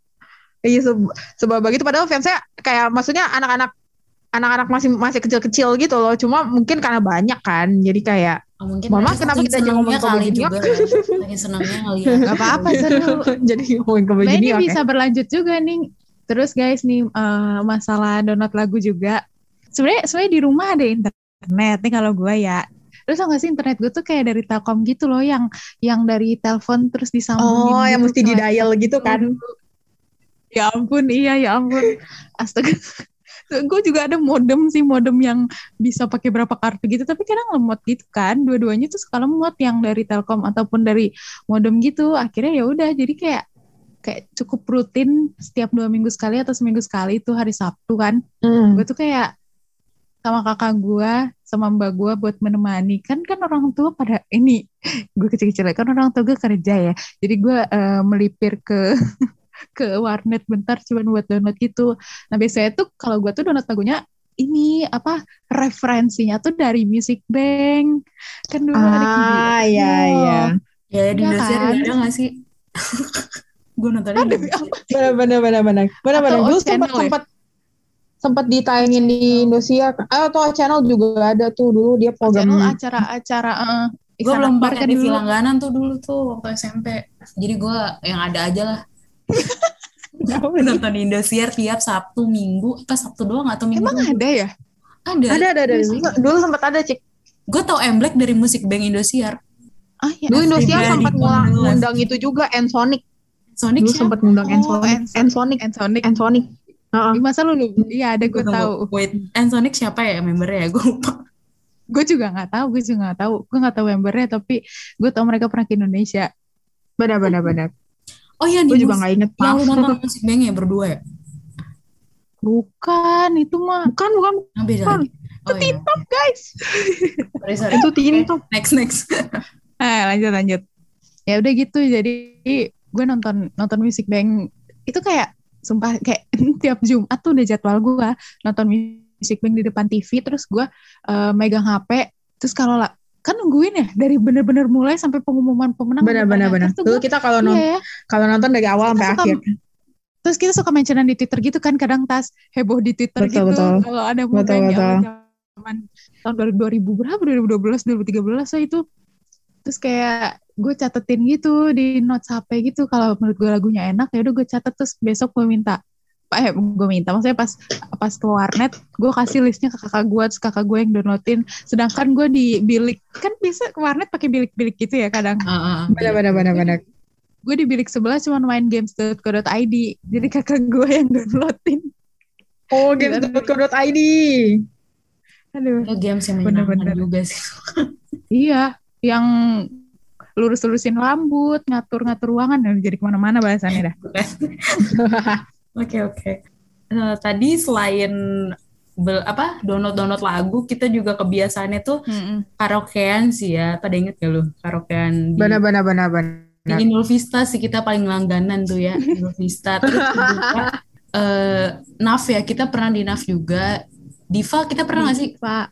[SPEAKER 3] iya se- sebab begitu. Padahal fansnya kayak maksudnya anak-anak anak-anak masih masih kecil-kecil gitu loh. Cuma mungkin karena banyak kan. Jadi kayak
[SPEAKER 1] Oh, mungkin
[SPEAKER 3] Mohon maaf, kenapa kita
[SPEAKER 1] senengnya
[SPEAKER 3] Cowboy
[SPEAKER 1] kali juga? kan. Saking senengnya (laughs) ngeliat
[SPEAKER 2] Gak apa-apa seru. (laughs)
[SPEAKER 3] Jadi ngomongin ke
[SPEAKER 2] Nah, ini bisa berlanjut juga nih. Terus guys nih eh, masalah download lagu juga. Sebenarnya sebenarnya di rumah ada internet nih kalau gue ya. Terus tau gak sih internet gue tuh kayak dari Telkom gitu loh yang yang dari telepon terus disambungin
[SPEAKER 3] oh yang
[SPEAKER 2] gitu
[SPEAKER 3] mesti di dial gitu kan
[SPEAKER 2] Ya ampun, iya ya ampun. Astaga. (laughs) gue juga ada modem sih, modem yang bisa pakai berapa kartu gitu, tapi kadang lemot gitu kan. Dua-duanya tuh suka lemot yang dari Telkom ataupun dari modem gitu. Akhirnya ya udah, jadi kayak kayak cukup rutin setiap dua minggu sekali atau seminggu sekali itu hari Sabtu kan.
[SPEAKER 3] Hmm.
[SPEAKER 2] Gue tuh kayak sama kakak gue, sama mbak gue buat menemani. Kan kan orang tua pada ini, (laughs) gue kecil-kecil kan orang tua gue kerja ya. Jadi gue eh, melipir ke (laughs) ke warnet bentar cuman buat download gitu. Nah biasanya tuh kalau gue tuh download lagunya ini apa referensinya tuh dari Music Bank kan dulu ada
[SPEAKER 3] Ah, iya, iya.
[SPEAKER 1] Ya di
[SPEAKER 2] Iya
[SPEAKER 1] Indosiar
[SPEAKER 2] kan?
[SPEAKER 1] ada gak sih? (laughs) gue nontonnya
[SPEAKER 2] Ada
[SPEAKER 1] di
[SPEAKER 3] benar benar benar. Benar benar.
[SPEAKER 2] Atau
[SPEAKER 3] Dulu sempat
[SPEAKER 2] ya?
[SPEAKER 3] sempat sempat ditayangin di Indosiar. Ah, atau channel juga ada tuh dulu dia program
[SPEAKER 2] channel acara-acara eh,
[SPEAKER 1] Gue belum pakai
[SPEAKER 2] kan
[SPEAKER 1] TV
[SPEAKER 2] dulu.
[SPEAKER 1] langganan tuh dulu tuh waktu SMP. Jadi gue yang ada aja lah. (laughs) Nonton Indosiar tiap Sabtu, Minggu, apa Sabtu doang atau Minggu
[SPEAKER 2] Emang ada ya?
[SPEAKER 1] Ada.
[SPEAKER 3] ada ada ada.
[SPEAKER 2] Musik.
[SPEAKER 3] Dulu sempat ada cik.
[SPEAKER 1] Gue tau Emblek dari Musik Bank Indosiar.
[SPEAKER 2] Ah ya.
[SPEAKER 3] Dulu Indosiar sempat ngundang itu juga Ensonic.
[SPEAKER 1] Sonic
[SPEAKER 3] Dulu sempat ngundang
[SPEAKER 2] Oh,
[SPEAKER 3] Ensonic.
[SPEAKER 2] Ensonic.
[SPEAKER 3] Ensonic.
[SPEAKER 2] Ensonic.
[SPEAKER 3] Ensonic. Heeh.
[SPEAKER 2] Ih, Masa lu lu? Iya ada gue tahu.
[SPEAKER 1] Wait, and Sonic siapa ya membernya ya? (laughs) Gue lupa.
[SPEAKER 2] Gue juga nggak tahu. Gue juga nggak tahu. Gue nggak tahu membernya tapi gue tahu mereka pernah ke Indonesia.
[SPEAKER 3] Benar benar benar.
[SPEAKER 1] Oh yang
[SPEAKER 3] Gue juga nggak inget.
[SPEAKER 1] yang
[SPEAKER 3] Maaf.
[SPEAKER 1] lu nonton Musik Bank ya berdua ya?
[SPEAKER 2] Bukan itu mah.
[SPEAKER 3] Bukan bukan.
[SPEAKER 1] Nah, beda
[SPEAKER 3] Bukan.
[SPEAKER 1] lagi. Oh, iya.
[SPEAKER 2] Top guys.
[SPEAKER 1] Sorry, sorry.
[SPEAKER 3] Itu tim top.
[SPEAKER 1] Next, next.
[SPEAKER 2] Ah (laughs) lanjut lanjut. Ya udah gitu. Jadi gue nonton nonton Music Bank itu kayak sumpah kayak (laughs) tiap Jumat tuh udah jadwal gue nonton Music Bank di depan TV terus gue eh, megang HP terus kalau lah kan nungguin ya dari bener-bener mulai sampai pengumuman pemenang
[SPEAKER 3] Benar benar Dulu kita kalau
[SPEAKER 2] iya
[SPEAKER 3] nonton
[SPEAKER 2] ya.
[SPEAKER 3] kalau nonton dari awal sampai akhir.
[SPEAKER 2] Terus kita suka mentionan di Twitter gitu kan kadang tas heboh di Twitter
[SPEAKER 3] Betul,
[SPEAKER 2] gitu
[SPEAKER 3] betul.
[SPEAKER 2] kalau ada
[SPEAKER 3] Betul, betul.
[SPEAKER 2] awal zaman tahun 2000 berapa 2012 2013 lah itu. Terus kayak gue catetin gitu di notes HP gitu kalau menurut gue lagunya enak ya udah gue catet terus besok gue minta eh gue minta maksudnya pas pas ke warnet gue kasih listnya ke kakak gue terus kakak gue yang downloadin. Sedangkan gue di bilik kan biasa ke warnet pakai bilik-bilik gitu ya kadang.
[SPEAKER 1] Ah, ah, ah.
[SPEAKER 3] Benar benar
[SPEAKER 2] gue di bilik sebelah cuma main games.co.id jadi kakak gue yang downloadin.
[SPEAKER 3] Oh, games.co.id.
[SPEAKER 2] aduh.
[SPEAKER 1] Itu games yang
[SPEAKER 2] Bener-bener.
[SPEAKER 1] juga sih. (laughs)
[SPEAKER 2] iya yang lurus-lurusin rambut ngatur-ngatur ruangan dan jadi ke mana-mana bahasannya dah (laughs)
[SPEAKER 1] Oke oke. Eh, tadi selain bel- apa download download lagu, kita juga kebiasaannya tuh karaokean sih ya. Pada inget gak lu karaokean di,
[SPEAKER 3] Benar benar benar benar.
[SPEAKER 1] di Inul Vista sih kita paling langganan tuh ya Inul Vista. (laughs) Terus juga eh, Naf ya kita pernah di Naf juga. Diva kita pernah gak sih?
[SPEAKER 2] Pak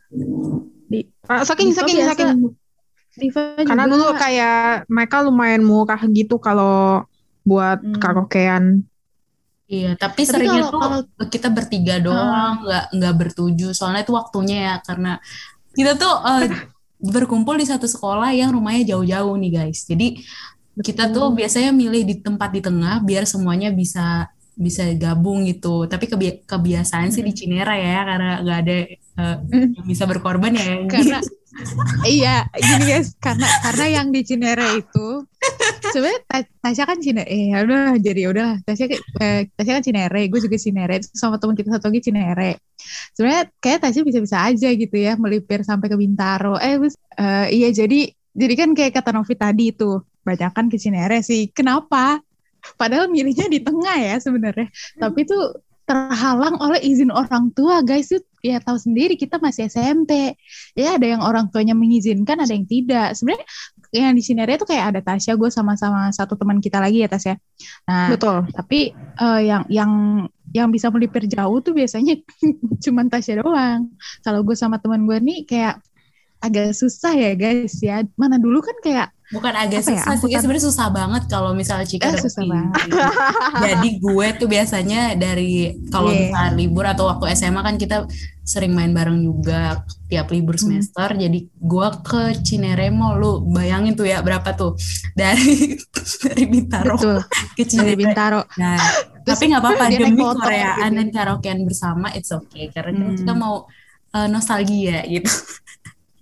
[SPEAKER 3] Ah, Saking
[SPEAKER 2] Diva
[SPEAKER 3] saking
[SPEAKER 2] biasa
[SPEAKER 3] saking
[SPEAKER 2] Diva
[SPEAKER 3] karena
[SPEAKER 2] juga
[SPEAKER 3] dulu kayak mereka lumayan murah gitu kalau buat
[SPEAKER 2] Hmm.
[SPEAKER 3] karaokean.
[SPEAKER 1] Iya, tapi,
[SPEAKER 2] Tapi
[SPEAKER 1] seringnya
[SPEAKER 2] kalau-
[SPEAKER 1] tuh kita bertiga doang, nggak nggak bertujuh. Soalnya itu waktunya ya karena kita tuh eh, berkumpul di satu sekolah yang rumahnya jauh-jauh nih guys. Jadi kita tuh biasanya milih di tempat di tengah biar semuanya bisa bisa gabung gitu. Tapi kebi- kebiasaan sih di Cinere ya karena nggak ada eh, yang bisa berkorban ya.
[SPEAKER 2] karena (laughs) iya gini guys karena karena yang di Cinere itu sebenarnya Ta- Tasya kan Cinere eh ya udah jadi udah Tasya ke- eh, Tasya kan Cinere gue juga Cinere sama teman kita satu lagi Cinere. Sebenarnya kayak Tasya bisa-bisa aja gitu ya melipir sampai ke Bintaro. Eh terus, eh, iya jadi jadi kan kayak kata Novi tadi itu banyak kan ke Cinere sih. Kenapa? Padahal milihnya di tengah ya sebenarnya. Tapi itu terhalang oleh izin orang tua guys. Itu ya tahu sendiri kita masih SMP ya ada yang orang tuanya mengizinkan ada yang tidak. Sebenarnya yang di Cinere itu kayak ada Tasya gue sama-sama satu teman kita lagi ya Tasya. Nah
[SPEAKER 3] Betul.
[SPEAKER 2] tapi eh, yang yang yang bisa melipir jauh tuh biasanya (laughs) cuman Tasya doang. Kalau gue sama teman gue nih kayak agak susah ya guys ya. Mana dulu kan kayak
[SPEAKER 1] Bukan agak
[SPEAKER 2] Apa ya,
[SPEAKER 1] susah sih,
[SPEAKER 2] angkutan-
[SPEAKER 1] sebenarnya susah banget kalau misalnya Cika
[SPEAKER 2] Eh, susah banget. (laughs)
[SPEAKER 1] Jadi gue tuh biasanya dari kalau
[SPEAKER 2] Iya.
[SPEAKER 1] misalnya libur atau waktu SMA kan kita sering main bareng juga tiap libur
[SPEAKER 2] Hmm.
[SPEAKER 1] semester. Jadi gue ke Cineremo, lu bayangin tuh ya berapa tuh dari (laughs) dari Bintaro
[SPEAKER 2] betul (laughs)
[SPEAKER 1] ke
[SPEAKER 2] dari
[SPEAKER 1] Cinere.
[SPEAKER 2] Bintaro
[SPEAKER 1] Nah,
[SPEAKER 2] Terus
[SPEAKER 1] tapi nggak apa-apa demi Koreaan
[SPEAKER 2] gitu.
[SPEAKER 1] dan karaokean bersama, it's okay karena
[SPEAKER 2] Hmm.
[SPEAKER 1] kita mau eh, nostalgia gitu.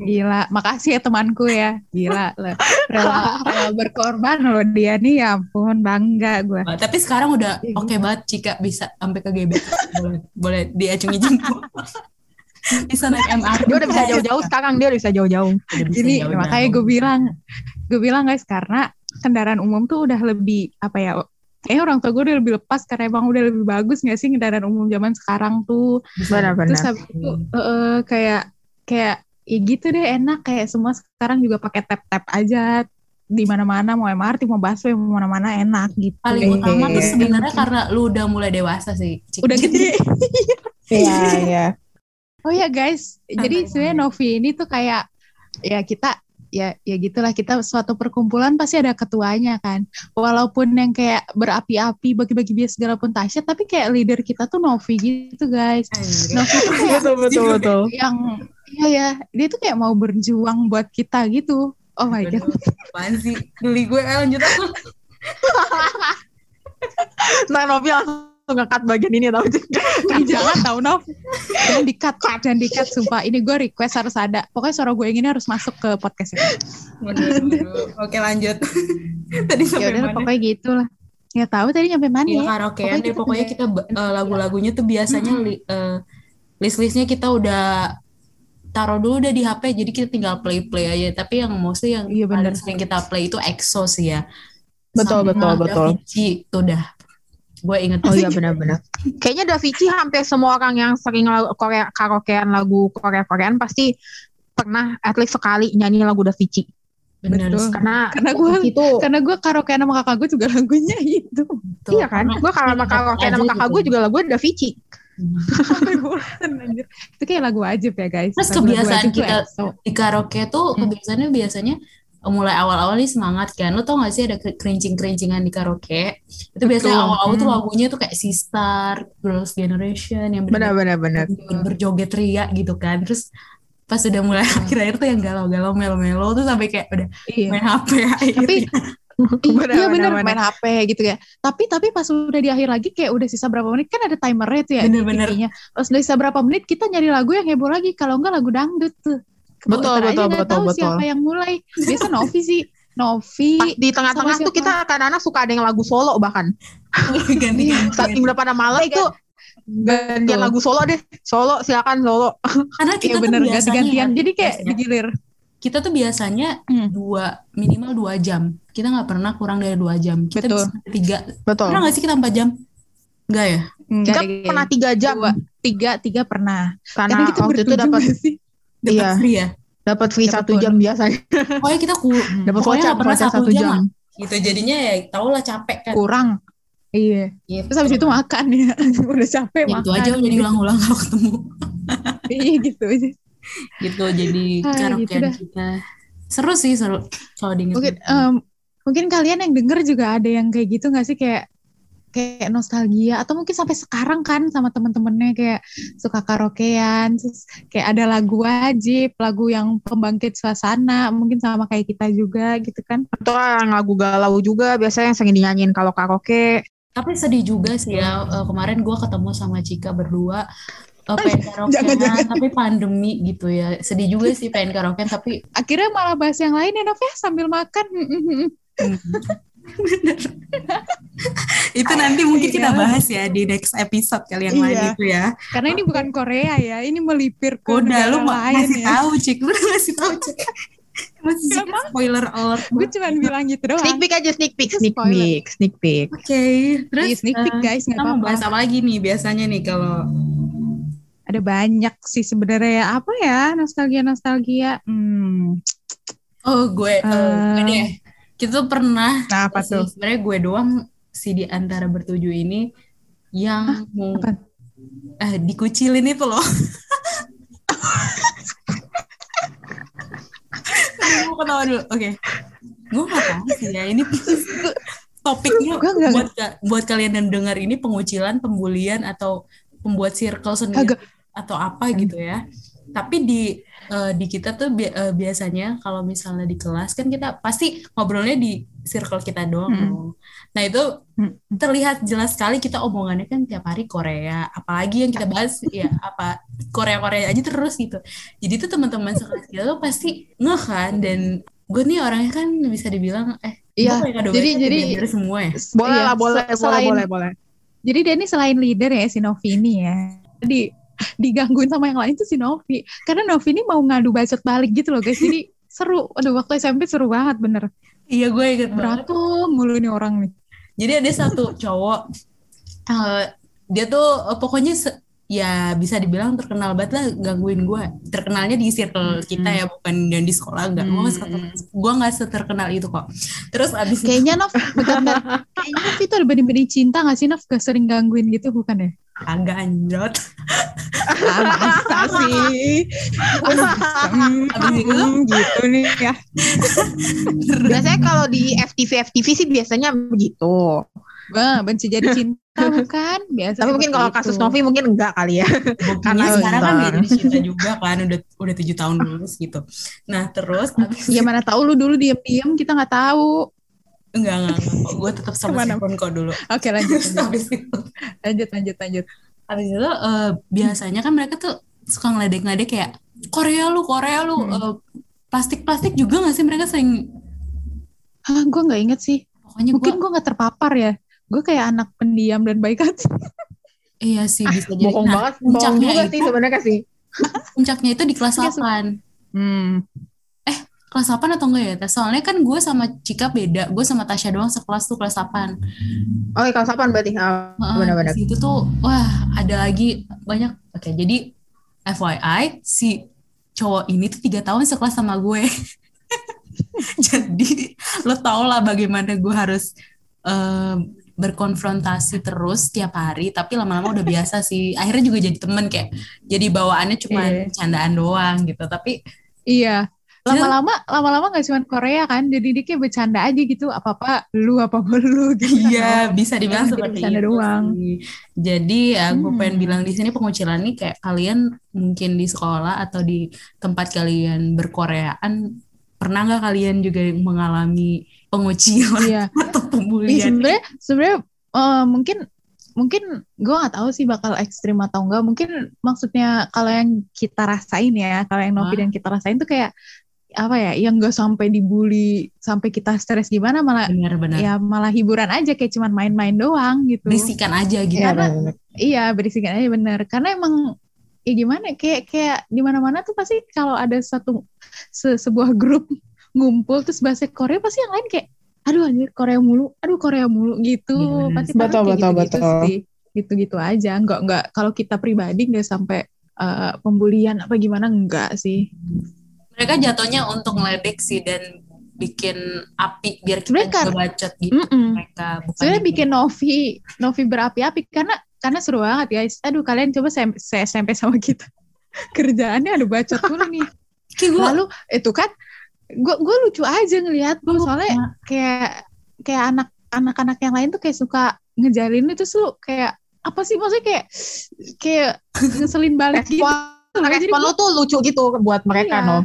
[SPEAKER 2] Gila, makasih ya temanku ya. Gila, lo. Rela, rela berkorban loh dia nih, ya ampun, bangga gue.
[SPEAKER 1] Tapi sekarang udah
[SPEAKER 2] Iya,
[SPEAKER 1] oke banget Cika bisa sampai ke GBK. boleh boleh diacungi jempol. bisa naik MRT.
[SPEAKER 3] Dia udah bisa jauh-jauh sekarang dia udah bisa jauh-jauh.
[SPEAKER 2] Jadi
[SPEAKER 1] jauh-jauh.
[SPEAKER 2] makanya gue bilang, gue bilang guys karena kendaraan umum tuh udah lebih apa ya? Kayaknya orang tua gue udah lebih lepas karena emang udah lebih bagus gak sih kendaraan umum zaman sekarang tuh.
[SPEAKER 1] Bisa.
[SPEAKER 3] Benar-benar.
[SPEAKER 2] Terus habis itu eh, kayak kayak ya gitu deh enak kayak semua sekarang juga pakai tap tap aja di mana-mana mau MRT mau busway mau mana-mana enak gitu.
[SPEAKER 1] Paling utama tuh sebenarnya karena lu udah mulai dewasa sih. Cik.
[SPEAKER 2] Udah gede. (laughs)
[SPEAKER 3] Iya, iya.
[SPEAKER 2] Oh ya guys, jadi sebenarnya. Novi ini tuh kayak ya kita ya ya gitulah kita suatu perkumpulan pasti ada ketuanya kan. Walaupun yang kayak berapi-api bagi-bagi bias segala pun Tasya, tapi kayak leader kita tuh Novi gitu guys. Novi tuh kayak
[SPEAKER 3] betul betul betul.
[SPEAKER 2] yang iya ya dia tuh kayak mau berjuang buat kita gitu. Oh my god.
[SPEAKER 1] Apaan sih? Geli gue, eh, lanjut aku. (laughs)
[SPEAKER 3] Nah, Novi langsung ngekat bagian ini tau (laughs)
[SPEAKER 2] jangan tahu Nov. Jangan di-cut, jangan di-cut sumpah. Ini gue request harus ada. Pokoknya suara gue yang ini harus masuk ke podcast ini.
[SPEAKER 1] Oke lanjut. (laughs) Tadi sampai
[SPEAKER 2] udah
[SPEAKER 1] mana?
[SPEAKER 2] pokoknya gitu lah. Ya tahu tadi nyampe mana
[SPEAKER 1] Iya
[SPEAKER 2] ya?
[SPEAKER 1] karaokean
[SPEAKER 2] Pokoknya
[SPEAKER 1] deh.
[SPEAKER 2] kita
[SPEAKER 1] Pokoknya kita eh, lagu-lagunya tuh biasanya li- eh, list-listnya kita udah taruh dulu udah di HP. Jadi kita tinggal play-play aja. Tapi yang mostly yang
[SPEAKER 2] Iya,
[SPEAKER 1] paling
[SPEAKER 2] bener.
[SPEAKER 1] sering kita play itu EXO sih ya.
[SPEAKER 3] Betul,
[SPEAKER 1] Sama
[SPEAKER 3] betul, betul.
[SPEAKER 1] Davichi, tuh dah. Gue inget
[SPEAKER 3] Oh iya benar-benar. Kayaknya Davichi hampir semua orang yang sering lagu Korea karaokean lagu Korea Koreaan pasti pernah at least sekali nyanyi lagu Davichi.
[SPEAKER 1] bener
[SPEAKER 2] Betul.
[SPEAKER 3] Karena
[SPEAKER 2] Karena gua-
[SPEAKER 3] itu
[SPEAKER 2] Karena gue karaokean sama kakak gue juga lagunya (laughs) itu.
[SPEAKER 1] Tuh,
[SPEAKER 3] iya kan? Gue kalau sama
[SPEAKER 1] ingat
[SPEAKER 3] karaokean sama kakak
[SPEAKER 1] gitu.
[SPEAKER 3] gue juga lagu Davichi. (laughs)
[SPEAKER 2] Itu kayak lagu wajib ya guys.
[SPEAKER 1] Terus kebiasaan
[SPEAKER 2] tuh
[SPEAKER 1] kita-
[SPEAKER 2] EXO.
[SPEAKER 1] di karaoke tuh
[SPEAKER 2] Hmm.
[SPEAKER 1] kebiasaannya biasanya eh, mulai awal-awal nih semangat kan. Lo tau gak sih ada kerincing-kerincingan di karaoke? Itu biasanya awal-awal tuh
[SPEAKER 2] Hmm.
[SPEAKER 1] lagunya tuh kayak Sistar, Girls Generation yang
[SPEAKER 3] Benar-benar benar.
[SPEAKER 1] berjoget ria gitu kan. Terus pas udah mulai akhir-akhir tuh yang galau-galau melo-melo tuh sampai kayak udah
[SPEAKER 2] Iya.
[SPEAKER 1] main HP aja.
[SPEAKER 2] Tapi (laughs) Iya bener
[SPEAKER 3] benar,
[SPEAKER 2] main HP gitu ya. Tapi tapi pas udah di akhir lagi kayak udah sisa berapa menit kan ada timernya tuh ya di
[SPEAKER 1] Bener-bener.
[SPEAKER 2] TV-nya. Pas udah sisa berapa menit kita nyari lagu yang heboh lagi. Kalau enggak lagu dangdut tuh.
[SPEAKER 3] Betul,
[SPEAKER 2] aja
[SPEAKER 3] betul,
[SPEAKER 2] nggak
[SPEAKER 3] betul,
[SPEAKER 2] tahu
[SPEAKER 3] betul.
[SPEAKER 2] siapa yang mulai. Biasa Novi sih. (laughs) Novi.
[SPEAKER 3] Pas di tengah-tengah tuh kita kadang-kadang suka ada yang lagu solo bahkan. (laughs)
[SPEAKER 1] Ganti-ganti.
[SPEAKER 3] Saat udah pada males
[SPEAKER 2] Iya,
[SPEAKER 3] tuh gantian lagu solo deh. Solo silakan solo.
[SPEAKER 1] Karena kita
[SPEAKER 2] Iya
[SPEAKER 1] tuh
[SPEAKER 2] bener
[SPEAKER 1] biasanya
[SPEAKER 2] ganti-gantian.
[SPEAKER 1] ya,
[SPEAKER 2] Jadi kayak
[SPEAKER 1] biasanya,
[SPEAKER 2] digilir.
[SPEAKER 1] Kita tuh biasanya
[SPEAKER 2] Hmm.
[SPEAKER 1] dua minimal dua jam. Kita nggak pernah kurang dari dua jam. Kita
[SPEAKER 2] Betul.
[SPEAKER 1] bisa tiga.
[SPEAKER 3] Betul.
[SPEAKER 1] Pernah nggak sih kita empat jam? Enggak ya?
[SPEAKER 2] Enggak
[SPEAKER 3] Kita
[SPEAKER 2] deh.
[SPEAKER 3] pernah tiga jam
[SPEAKER 2] Dua. Tiga, tiga pernah.
[SPEAKER 3] karena
[SPEAKER 2] Karena kita
[SPEAKER 3] waktu itu dapat Iya.
[SPEAKER 1] free ya?
[SPEAKER 3] dapat free
[SPEAKER 2] Dapat
[SPEAKER 3] satu jam biasanya.
[SPEAKER 1] Pokoknya kita ku, (laughs)
[SPEAKER 3] Dapat
[SPEAKER 1] pokoknya
[SPEAKER 3] voucher,
[SPEAKER 1] nggak pernah satu,
[SPEAKER 3] satu
[SPEAKER 1] jam,
[SPEAKER 3] jam.
[SPEAKER 1] Gitu jadinya ya tau lah capek kan.
[SPEAKER 2] Kurang. Iya.
[SPEAKER 1] Gitu.
[SPEAKER 2] Terus habis itu makan ya. (laughs) udah capek
[SPEAKER 1] Ya,
[SPEAKER 2] makan.
[SPEAKER 1] itu aja jadi ulang-ulang kalau ketemu. (laughs)
[SPEAKER 2] Iya gitu aja.
[SPEAKER 1] Gitu jadi
[SPEAKER 2] Ah,
[SPEAKER 1] karaokean
[SPEAKER 2] gitu dah.
[SPEAKER 1] kita. Seru sih seru kalau diinget.
[SPEAKER 2] Mungkin em, mungkin kalian yang denger juga ada yang kayak gitu nggak sih kayak kayak nostalgia atau mungkin sampai sekarang kan sama temen-temennya kayak suka karaokean terus kayak ada lagu wajib lagu yang pembangkit suasana mungkin sama kayak kita juga gitu kan
[SPEAKER 3] Atau lagu galau juga biasanya yang sering dinyanyiin kalau karaoke.
[SPEAKER 1] Tapi sedih juga sih ya. eh, kemarin gua ketemu sama Cika berdua. Eh, pengen karaokean
[SPEAKER 2] Jangan-jangan.
[SPEAKER 1] tapi pandemi gitu ya. Sedih juga sih pengen karaokean tapi
[SPEAKER 2] akhirnya malah bahas yang lain ya Nov ya sambil makan
[SPEAKER 1] Bener. itu nanti mungkin kita
[SPEAKER 2] Iya.
[SPEAKER 1] bahas ya di next episode kali yang lain
[SPEAKER 2] Iya.
[SPEAKER 1] itu ya.
[SPEAKER 2] karena ini bukan Korea ya ini melipir ke
[SPEAKER 1] Udah lu mau
[SPEAKER 2] lain
[SPEAKER 1] ngasih
[SPEAKER 2] ya
[SPEAKER 1] tahu cik, lu ngasih tahu cik. (laughs) Masih Cika spoiler alert.
[SPEAKER 2] gue cuma bilang gitu doang
[SPEAKER 3] Sneak peek aja sneak peek, sneak
[SPEAKER 2] Spoiler.
[SPEAKER 3] peek, sneak peek.
[SPEAKER 1] Oke, terus
[SPEAKER 2] Iya, sneak peek
[SPEAKER 1] eh,
[SPEAKER 2] guys nggak
[SPEAKER 1] kita mau
[SPEAKER 2] apa-apa
[SPEAKER 1] bahas apa lagi nih biasanya nih kalau
[SPEAKER 2] ada banyak sih sebenarnya ya. apa ya nostalgia nostalgia hmm
[SPEAKER 1] oh gue eh, gue
[SPEAKER 2] Eh,
[SPEAKER 1] deh. Kita tuh pernah
[SPEAKER 2] nah apa
[SPEAKER 1] sih,
[SPEAKER 2] tuh
[SPEAKER 1] sebenarnya gue doang sih di antara bertujuh ini yang
[SPEAKER 2] apa?
[SPEAKER 1] eh dikucilin itu loh. Gue ketawa dulu. Oke. Gue gak tahu sih ya. Ini topiknya
[SPEAKER 2] nggak-
[SPEAKER 1] buat buat kalian yang dengar ini pengucilan, pembulian atau pembuat circle sendiri
[SPEAKER 2] Agak.
[SPEAKER 1] Atau apa gitu ya. Tapi di eh, di kita tuh bi- eh, biasanya kalau misalnya di kelas kan kita pasti ngobrolnya di circle kita doang.
[SPEAKER 2] Hmm.
[SPEAKER 1] dong. Nah itu
[SPEAKER 2] Hmm.
[SPEAKER 1] terlihat jelas sekali kita omongannya kan tiap hari Korea. Apalagi yang kita bahas ya apa Korea-Korea aja terus gitu. Jadi tuh teman-teman sekelas kita tuh pasti ngeh kan dan gue nih orangnya kan bisa dibilang eh
[SPEAKER 2] Iya, jadi-
[SPEAKER 1] jadi semua ya.
[SPEAKER 3] Boleh
[SPEAKER 2] Iya,
[SPEAKER 3] lah, boleh,
[SPEAKER 2] se-
[SPEAKER 3] boleh,
[SPEAKER 2] selain-
[SPEAKER 3] boleh, boleh.
[SPEAKER 2] Jadi dia ini selain leader ya si Novi ini ya. Jadi digangguin sama yang lain tuh si Novi. Karena Novi ini mau ngadu bacot balik gitu loh guys. Jadi (laughs) seru. Aduh waktu SMP seru banget bener.
[SPEAKER 1] Iya gue inget banget.
[SPEAKER 2] Berantem mulu nih orang nih.
[SPEAKER 1] Jadi ada satu cowok, eh, dia tuh eh, pokoknya se- ya bisa dibilang terkenal banget lah gangguin gue terkenalnya di circle kita ya bukan yang di sekolah enggak
[SPEAKER 2] Hmm.
[SPEAKER 1] gue nggak seterkenal itu kok terus abis
[SPEAKER 2] Kayaknya Nov. Kayaknya Nov itu ada benih-benih cinta gak sih Nov? Gak sering gangguin gitu bukan ya?
[SPEAKER 1] Agak anjot
[SPEAKER 2] masa sih?
[SPEAKER 1] Abis itu?
[SPEAKER 2] gitu nih ya.
[SPEAKER 3] Biasanya kalau di FTV FTV sih biasanya begitu.
[SPEAKER 2] Wah, benci jadi cinta bukan? Biasa
[SPEAKER 3] Tapi mungkin kalau kasus
[SPEAKER 2] itu.
[SPEAKER 3] Novi mungkin enggak kali ya. Karena
[SPEAKER 1] sekarang kan jadi cinta juga kan udah udah tujuh tahun lulus gitu nah terus abis
[SPEAKER 2] Ya mana tahu lu dulu diem-diem kita nggak tahu.
[SPEAKER 1] Enggak enggak, enggak. gue tetap sama
[SPEAKER 2] Ke mana?
[SPEAKER 1] Sifon kok dulu
[SPEAKER 2] Oke (laughs) lanjut,
[SPEAKER 1] terus
[SPEAKER 2] lanjut,
[SPEAKER 1] itu
[SPEAKER 2] lanjut, lanjut, lanjut.
[SPEAKER 1] Habis itu eh, biasanya kan mereka tuh suka ngeledek-ngeledek kayak Korea lu, Korea lu,
[SPEAKER 2] Hmm.
[SPEAKER 1] eh, plastik-plastik juga gak sih mereka sering
[SPEAKER 2] Hah, gue nggak inget sih.
[SPEAKER 1] pokoknya
[SPEAKER 2] Mungkin
[SPEAKER 1] gua
[SPEAKER 2] gue nggak terpapar ya. Gue kayak anak pendiam dan baik hati. (laughs)
[SPEAKER 1] iya sih bisa jadi.
[SPEAKER 3] Bohong
[SPEAKER 1] Nah,
[SPEAKER 3] banget, bohong
[SPEAKER 1] puncaknya
[SPEAKER 3] juga
[SPEAKER 1] itu-
[SPEAKER 3] sih sebenarnya sih.
[SPEAKER 1] Puncaknya itu di kelas
[SPEAKER 2] Iya,
[SPEAKER 1] 8.
[SPEAKER 2] Hmm.
[SPEAKER 1] Kelas 8 atau enggak ya? Soalnya kan gue sama Cika beda. Gue sama Tasya doang sekelas tuh kelas 8.
[SPEAKER 3] Oh, kelas 8 berarti. Ah,
[SPEAKER 1] Heeh,
[SPEAKER 3] benar-benar.
[SPEAKER 1] di situ tuh wah ada lagi banyak. Oke, jadi FYI si cowok ini tuh tiga tahun sekelas sama gue. (laughs) jadi lo tau lah bagaimana gue harus eh, berkonfrontasi terus tiap hari. Tapi lama-lama udah biasa sih. Akhirnya juga jadi temen kayak jadi bawaannya cuma
[SPEAKER 2] Iya.
[SPEAKER 1] candaan doang gitu. Tapi
[SPEAKER 2] Iya. Lama-lama, lama-lama nggak cuma Korea kan, jadi dia kayak bercanda aja gitu, apa-apa lu, apa-apa (laughs) lu gitu.
[SPEAKER 1] Iya, bisa dibilang
[SPEAKER 2] Jadi
[SPEAKER 1] seperti
[SPEAKER 2] bercanda
[SPEAKER 1] itu
[SPEAKER 2] doang.
[SPEAKER 1] sih. Jadi ya gue
[SPEAKER 2] Hmm.
[SPEAKER 1] pengen bilang di sini pengucilan nih kayak kalian mungkin di sekolah atau di tempat kalian berkoreaan pernah nggak kalian juga mengalami pengucilan
[SPEAKER 2] Iya. (laughs)
[SPEAKER 1] atau pembulian?
[SPEAKER 2] sebenarnya sebenarnya eh, mungkin mungkin gue nggak tahu sih bakal ekstrim atau enggak. Mungkin maksudnya kalau yang kita rasain ya, kalau yang Novi dan kita rasain tuh kayak apa ya, yang nggak sampai dibully sampai kita stres gimana malah
[SPEAKER 1] Benar-benar
[SPEAKER 2] ya malah hiburan aja kayak cuman main-main doang gitu.
[SPEAKER 1] berisikan aja gitu.
[SPEAKER 3] Iya,
[SPEAKER 2] Karena-
[SPEAKER 3] benar-benar.
[SPEAKER 2] Iya berisikan aja bener. Karena emang ya gimana kayak kayak di mana-mana tuh pasti kalau ada satu se- sebuah grup ngumpul terus bahasa Korea pasti yang lain kayak aduh anjir Korea mulu, aduh Korea mulu gitu.
[SPEAKER 1] Iya,
[SPEAKER 2] pasti
[SPEAKER 3] Betul,
[SPEAKER 2] kayak
[SPEAKER 3] betul,
[SPEAKER 2] gitu-gitu
[SPEAKER 3] betul.
[SPEAKER 2] sih. Gitu-gitu aja. Enggak enggak kalau kita pribadi nggak sampai eh, pembulian apa gimana enggak sih.
[SPEAKER 1] Mereka jatuhnya untuk ngeledek sih dan bikin api biar kita
[SPEAKER 2] Sebenarnya
[SPEAKER 1] juga bacot gitu
[SPEAKER 2] Mm-mm.
[SPEAKER 1] mereka bukan
[SPEAKER 2] Sebenarnya bikin Novi Novi berapi-api karena karena seru banget guys. Aduh kalian coba saya SMP sama kita. (laughs) Kerjaannya ada bacot dulu nih. Lalu itu kan gue gue lucu aja ngelihat gue soalnya kayak kayak anak anak-anak yang lain tuh kayak suka ngejalin itu lu kayak apa sih maksudnya kayak kayak (laughs) ngeselin balik gitu.
[SPEAKER 3] Respon, lu tuh lucu gitu buat mereka,
[SPEAKER 2] Iya.
[SPEAKER 3] no.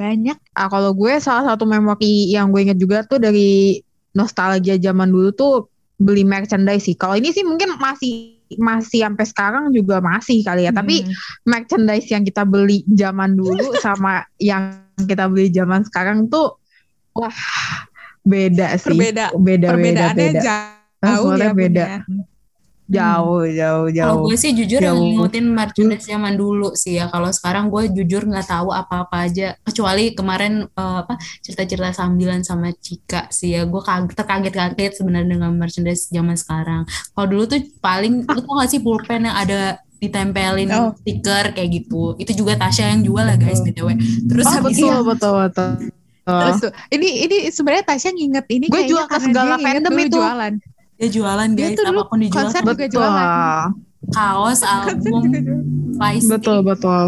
[SPEAKER 2] Banyak
[SPEAKER 3] Ah, kalau gue salah satu memori yang gue inget juga tuh dari nostalgia zaman dulu tuh beli merchandise sih. Kalau ini sih mungkin masih masih sampai sekarang juga masih kali ya. Tapi
[SPEAKER 2] Hmm.
[SPEAKER 3] merchandise yang kita beli zaman dulu (laughs) sama yang kita beli zaman sekarang tuh wah beda sih.
[SPEAKER 2] Perbeda-
[SPEAKER 3] beda beda
[SPEAKER 2] perbedaannya
[SPEAKER 3] beda.
[SPEAKER 2] jauh ya
[SPEAKER 3] beda.
[SPEAKER 2] ya.
[SPEAKER 3] Jauh jauh
[SPEAKER 1] Kalau
[SPEAKER 3] jauh.
[SPEAKER 1] gue sih jujur yang
[SPEAKER 3] Jauh.
[SPEAKER 1] ngikutin merchandise zaman dulu sih ya. Kalau sekarang gue jujur nggak tahu apa-apa aja. Kecuali kemarin eh, apa cerita-cerita sambilan sama Cika sih ya. Gue kaget, terkaget-kaget sebenarnya dengan merchandise zaman sekarang. Kalau dulu tuh paling lu tau gak sih pulpen yang ada ditempelin
[SPEAKER 2] Oh.
[SPEAKER 1] stiker kayak gitu. Itu juga Tasya yang jual lah guys btw. Terus
[SPEAKER 3] Oh,
[SPEAKER 1] habis
[SPEAKER 3] betul,
[SPEAKER 1] itu
[SPEAKER 3] betul betul
[SPEAKER 2] Terus tuh, ini ini sebenarnya Tasya nginget ini
[SPEAKER 3] Gue
[SPEAKER 2] kayaknya
[SPEAKER 3] jual ke segala fandom itu.
[SPEAKER 2] jualan.
[SPEAKER 1] Dia jualan
[SPEAKER 2] Dia
[SPEAKER 1] guys.
[SPEAKER 2] dulu
[SPEAKER 1] apa pun dijual
[SPEAKER 2] konser juga
[SPEAKER 3] betul.
[SPEAKER 2] Jualan.
[SPEAKER 1] kaos, album, stick,
[SPEAKER 3] betul betul.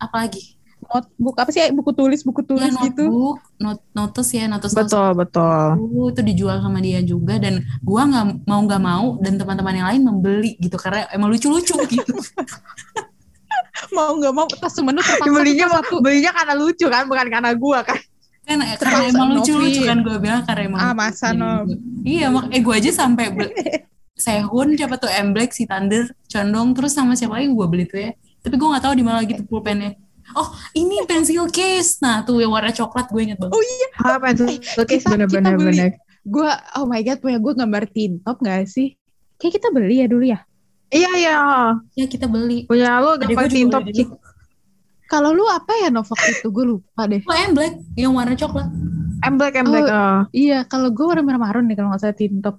[SPEAKER 1] Apalagi?
[SPEAKER 2] Not, buku apa sih? Buku tulis buku
[SPEAKER 1] ya
[SPEAKER 2] tulis gitu.
[SPEAKER 1] notebook, not, notes ya notes
[SPEAKER 3] betul betul.
[SPEAKER 1] Uh, itu dijual sama dia juga. Dan gua nggak mau nggak mau dan teman-teman yang lain membeli gitu. Karena emang lucu-lucu (laughs) gitu.
[SPEAKER 2] Mau nggak mau tas temen lu terpaksa
[SPEAKER 3] belinya
[SPEAKER 2] satu.
[SPEAKER 3] belinya karena lucu kan bukan karena gua kan
[SPEAKER 1] kan karena
[SPEAKER 2] Terpaksa,
[SPEAKER 1] emang lucu-lucu
[SPEAKER 2] Novi.
[SPEAKER 1] kan gua bilang karena emang
[SPEAKER 2] Ah, masa,
[SPEAKER 1] Jadi,
[SPEAKER 2] Nov?
[SPEAKER 1] iya mak eh gua aja sampai beli (laughs) Sehun siapa tuh M. Black si Thunder Condong terus sama siapa lagi gua beli tuh ya. Tapi gua nggak tahu di mana lagi tuh pulpennya. Oh ini pensil case. Nah tuh yang warna coklat gue inget banget.
[SPEAKER 2] Oh iya,
[SPEAKER 3] ah pensil case
[SPEAKER 2] kita-
[SPEAKER 3] bener.
[SPEAKER 2] Gue oh my god punya gue gambar tintop gak sih? Kayak kita beli ya dulu ya.
[SPEAKER 3] iya iya.
[SPEAKER 1] Ya kita beli.
[SPEAKER 3] Punya lu
[SPEAKER 1] Adek
[SPEAKER 3] gambar
[SPEAKER 1] beli. dulu.
[SPEAKER 2] Kalau lu apa ya Novok itu gue lupa deh.
[SPEAKER 1] oh M Black yang warna coklat
[SPEAKER 3] emblek emblek
[SPEAKER 2] Oh.
[SPEAKER 3] ah.
[SPEAKER 2] Iya, kalau gue warna merah marun nih kalau nggak salah tintop.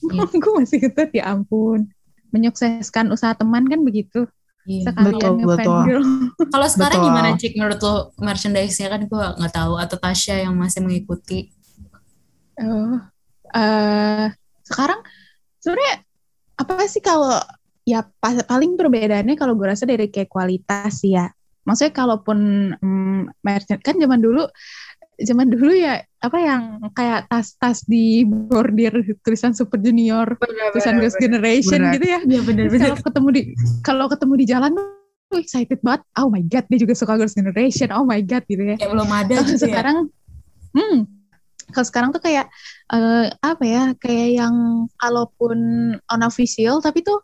[SPEAKER 1] Iya. (laughs)
[SPEAKER 2] gue masih inget ya ampun. Menyukseskan usaha teman kan begitu.
[SPEAKER 1] Iya.
[SPEAKER 2] sekalian
[SPEAKER 3] Betul,
[SPEAKER 2] ngefangirl. (laughs)
[SPEAKER 1] Kalau sekarang
[SPEAKER 3] Betul.
[SPEAKER 1] gimana Cik menurut lo merchandise-nya kan gue nggak tahu atau Tasya yang masih mengikuti.
[SPEAKER 2] Oh, eh sekarang sebenarnya apa sih kalau ya pa- paling perbedaannya kalau gue rasa dari kayak kualitas ya. Maksudnya kalaupun mm, merchant kan zaman dulu zaman dulu ya apa yang kayak tas-tas di bordir tulisan Super Junior, tulisan Girls Generation
[SPEAKER 3] benar.
[SPEAKER 2] gitu ya.
[SPEAKER 1] Iya
[SPEAKER 2] Terus kalau ketemu di kalau ketemu di jalan tuh excited banget. Oh my god, dia juga suka Girls Generation. Oh my god gitu ya.
[SPEAKER 1] Kayak belum ada gitu ya.
[SPEAKER 2] sekarang, hmm, kalau sekarang tuh kayak eh, apa ya? Kayak yang kalaupun unofficial tapi tuh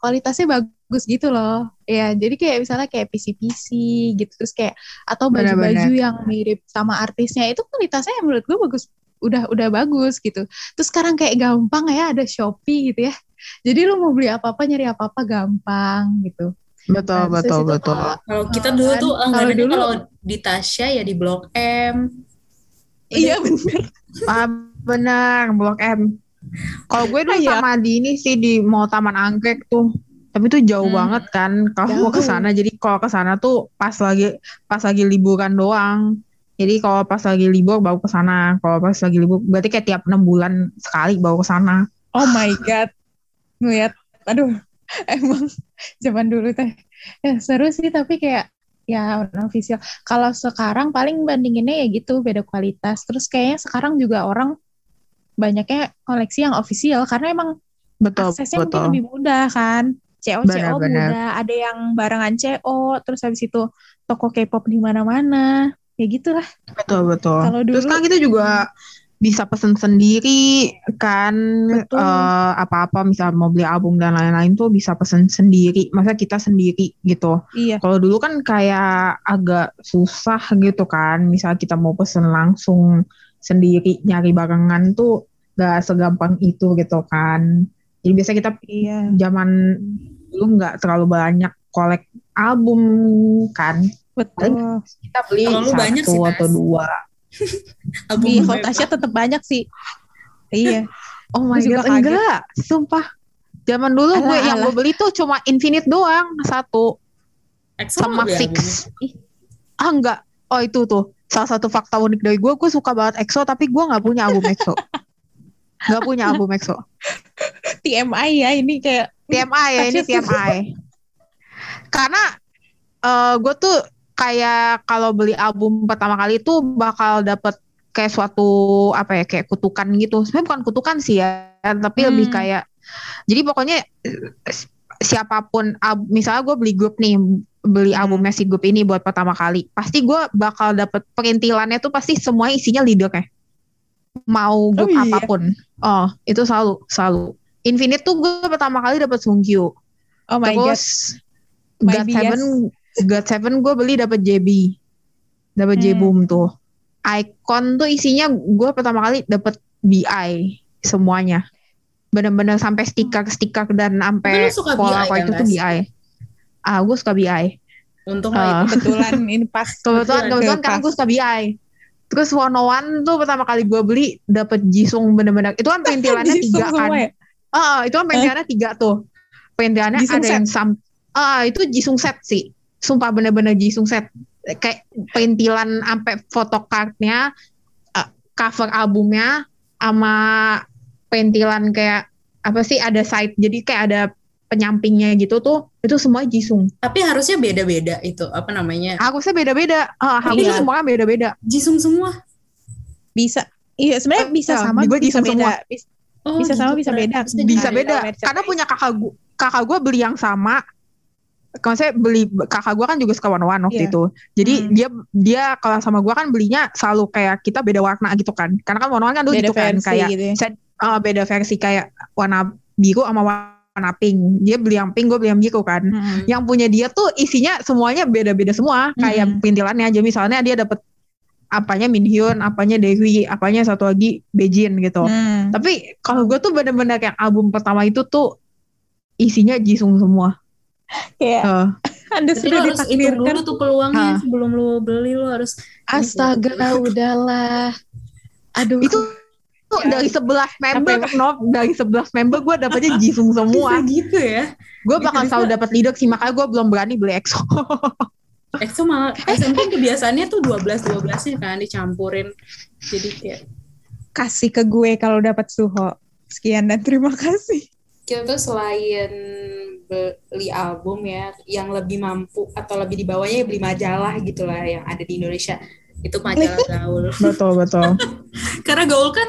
[SPEAKER 2] kualitasnya bagus gitu loh. Ya, jadi kayak misalnya kayak PC-PC gitu terus kayak atau baju-baju yang mirip sama artisnya itu kualitasnya yang menurut gue bagus udah udah bagus gitu. Terus sekarang kayak gampang ya ada Shopee gitu ya. Jadi lu mau beli apa-apa nyari apa-apa gampang gitu.
[SPEAKER 3] Betul,
[SPEAKER 2] Nah,
[SPEAKER 3] betul,
[SPEAKER 2] itu
[SPEAKER 3] betul.
[SPEAKER 2] kalau-
[SPEAKER 1] Kalau kita dulu
[SPEAKER 2] kan.
[SPEAKER 1] tuh
[SPEAKER 2] Kalau
[SPEAKER 1] anggarannya
[SPEAKER 2] dulu-
[SPEAKER 1] kalau di Tasya ya di Blok M.
[SPEAKER 2] Iya bener.
[SPEAKER 3] Ah, benar, Blok M. Kalau gue dulu
[SPEAKER 2] Iya.
[SPEAKER 3] sama di ini sih di mau Taman Anggrek tuh. Tapi itu jauh
[SPEAKER 2] Hmm.
[SPEAKER 3] banget kan kalau ke sana. Jadi kalau ke sana tuh pas lagi pas lagi liburan doang. Jadi kalau pas lagi libur baru ke sana. Kalau pas lagi libur berarti kayak tiap enam bulan sekali baru ke sana.
[SPEAKER 2] Oh my god. Ngeliat, aduh, (laughs) emang zaman dulu teh. Ya, seru sih tapi kayak ya official. Kalau sekarang paling bandinginnya ya gitu beda kualitas. Terus kayaknya sekarang juga orang banyaknya koleksi yang official karena emang
[SPEAKER 3] Betul,
[SPEAKER 2] aksesnya mungkin
[SPEAKER 3] betul.
[SPEAKER 2] lebih mudah kan. CO CO mudah, ada yang barengan CO, terus habis itu toko K-pop di mana-mana. Ya gitulah.
[SPEAKER 3] Betul, betul.
[SPEAKER 2] Kalau
[SPEAKER 3] Terus
[SPEAKER 2] dulu-
[SPEAKER 3] kan kita juga bisa pesen sendiri kan
[SPEAKER 2] Betul.
[SPEAKER 3] eh, apa-apa misal mau beli album dan lain-lain tuh bisa pesen sendiri. Masa kita sendiri gitu.
[SPEAKER 2] Iya.
[SPEAKER 3] Kalau dulu kan kayak agak susah gitu kan. Misal kita mau pesen langsung sendiri nyari barengan tuh gak segampang itu gitu kan. Jadi biasa kita
[SPEAKER 2] Iya.
[SPEAKER 3] zaman dulu nggak terlalu banyak kolek album kan.
[SPEAKER 2] Betul.
[SPEAKER 3] Kita beli
[SPEAKER 1] Kalau lu
[SPEAKER 3] satu
[SPEAKER 1] banyak sih,
[SPEAKER 3] atau dua. (laughs)
[SPEAKER 1] Album
[SPEAKER 2] Iya,
[SPEAKER 1] gue
[SPEAKER 2] kalau Tasya tetap banyak sih. Iya.
[SPEAKER 3] Oh my god, enggak, sumpah. Zaman dulu gue
[SPEAKER 2] Alah,
[SPEAKER 3] yang
[SPEAKER 2] alah.
[SPEAKER 3] gue beli tuh cuma Infinite doang satu
[SPEAKER 1] EXO
[SPEAKER 3] sama Six. Ah enggak, oh itu tuh salah satu fakta unik dari gue, gue suka banget EXO tapi gue nggak punya album EXO. (laughs) Gak punya album EXO. (laughs)
[SPEAKER 2] TMI ya ini kayak
[SPEAKER 3] TMI ya ini TMI. Karena eh gue tuh kayak kalau beli album pertama kali tuh bakal dapet kayak suatu apa ya kayak kutukan gitu. Sebenarnya bukan kutukan sih ya, tapi
[SPEAKER 2] Hmm.
[SPEAKER 3] lebih kayak jadi pokoknya siapa pun ab- misalnya gue beli grup nih beli
[SPEAKER 2] Hmm.
[SPEAKER 3] albumnya si grup ini buat pertama kali pasti gue bakal dapet perintilannya tuh pasti semua isinya leadernya mau grup
[SPEAKER 2] iya.
[SPEAKER 3] apa pun oh itu selalu selalu Infinite tuh gue pertama kali dapet Sungkyu
[SPEAKER 2] oh my god.
[SPEAKER 3] terus
[SPEAKER 2] My
[SPEAKER 3] God. Seven God Seven gue beli dapet JB dapet
[SPEAKER 2] Hmm.
[SPEAKER 3] J-Boom tuh Icon tuh isinya gue pertama kali dapet BI semuanya bener-bener sampai stiker-stiker dan sampai
[SPEAKER 1] suka
[SPEAKER 3] pola apa
[SPEAKER 1] kan,
[SPEAKER 3] itu tuh? BI ah gue suka BI
[SPEAKER 1] Untung itu.
[SPEAKER 2] Kebetulan ini pas. (laughs)
[SPEAKER 3] kebetulan kebetulan
[SPEAKER 2] Pas.
[SPEAKER 3] karena gue suka BI terus One One tuh pertama kali gue beli dapet Jisung bener-bener itu kan (laughs) perintilannya
[SPEAKER 2] Jisung
[SPEAKER 3] tiga kan
[SPEAKER 2] ya?
[SPEAKER 3] Ah, itu kan perintilannya tiga tuh. Perintilannya
[SPEAKER 2] Jisung
[SPEAKER 3] ada yang sam Ah, itu Jisung set sih. Sumpah bener-bener Jisung set. Kayak perintilan sampai photocardnya, eh, cover albumnya, sama perintilan kayak apa sih ada side. Jadi kayak ada penyampingnya gitu tuh. Itu semua Jisung.
[SPEAKER 1] Tapi harusnya beda-beda itu apa namanya?
[SPEAKER 3] Harusnya beda-beda. Ah, harusnya
[SPEAKER 2] Iya.
[SPEAKER 3] semuanya beda-beda.
[SPEAKER 1] Jisung semua.
[SPEAKER 2] Bisa. Iya, sebenarnya
[SPEAKER 3] Eh,
[SPEAKER 2] bisa
[SPEAKER 3] iya,
[SPEAKER 2] sama,
[SPEAKER 3] gua
[SPEAKER 2] bisa
[SPEAKER 3] Jisung
[SPEAKER 2] beda.
[SPEAKER 3] semua.
[SPEAKER 2] Bis-
[SPEAKER 1] Oh,
[SPEAKER 2] Bisa sama,
[SPEAKER 1] gitu,
[SPEAKER 2] bisa
[SPEAKER 1] keren.
[SPEAKER 2] beda.
[SPEAKER 3] Bisa beda. Karena punya kakak gue, kakak gue beli yang sama. Maksudnya beli kakak gue kan juga suka warna-warna waktu
[SPEAKER 2] Iya.
[SPEAKER 3] itu. Jadi
[SPEAKER 2] Hmm.
[SPEAKER 3] dia dia kalau sama gue kan belinya selalu kayak kita beda warna gitu kan. Karena kan warna-warna kan dulu
[SPEAKER 2] Beda
[SPEAKER 3] gitu kan kayak
[SPEAKER 2] gitu ya.
[SPEAKER 3] set- eh, beda versi kayak warna biru sama warna pink. Dia beli yang pink, gue beli yang biru kan.
[SPEAKER 2] Mm-mm.
[SPEAKER 3] Yang punya dia tuh isinya semuanya beda-beda semua. Kayak
[SPEAKER 2] Hmm.
[SPEAKER 3] perintilannya aja misalnya dia dapet apanya Minhyun, apanya Dewi, apanya satu lagi Bejin gitu.
[SPEAKER 2] Hmm.
[SPEAKER 3] Tapi kalau gue tuh bener-bener kayak album pertama itu tuh isinya Jisung semua.
[SPEAKER 2] Kayak
[SPEAKER 3] Eh, (laughs)
[SPEAKER 2] Anda
[SPEAKER 1] Berarti lu
[SPEAKER 2] sudah
[SPEAKER 1] harus hitung dulu
[SPEAKER 2] ditakdirkan.
[SPEAKER 1] tuh peluangnya
[SPEAKER 3] Ah.
[SPEAKER 1] sebelum lu beli lu harus
[SPEAKER 2] Astaga, (laughs) udahlah. Aduh.
[SPEAKER 3] itu
[SPEAKER 2] Ya.
[SPEAKER 3] dari 11 member. Nov, dari 11 member gue dapetnya Jisung semua.
[SPEAKER 1] Bisa gitu ya.
[SPEAKER 3] Gue
[SPEAKER 1] Bisa,
[SPEAKER 3] bakal
[SPEAKER 1] bisa.
[SPEAKER 3] selalu dapat leader sih, makanya gue belum berani beli EXO.
[SPEAKER 1] EXO malah (laughs) SMP kebiasaannya tuh 12 12 nya kan dicampurin. Jadi kayak
[SPEAKER 2] Kasih ke gue kalau dapat Suho. Sekian dan terima kasih.
[SPEAKER 1] kita tuh selain beli album ya yang lebih mampu atau lebih di bawahnya ya beli majalah gitu lah yang ada di Indonesia itu majalah (laughs) gaul
[SPEAKER 3] betul, betul. (laughs)
[SPEAKER 1] karena gaul kan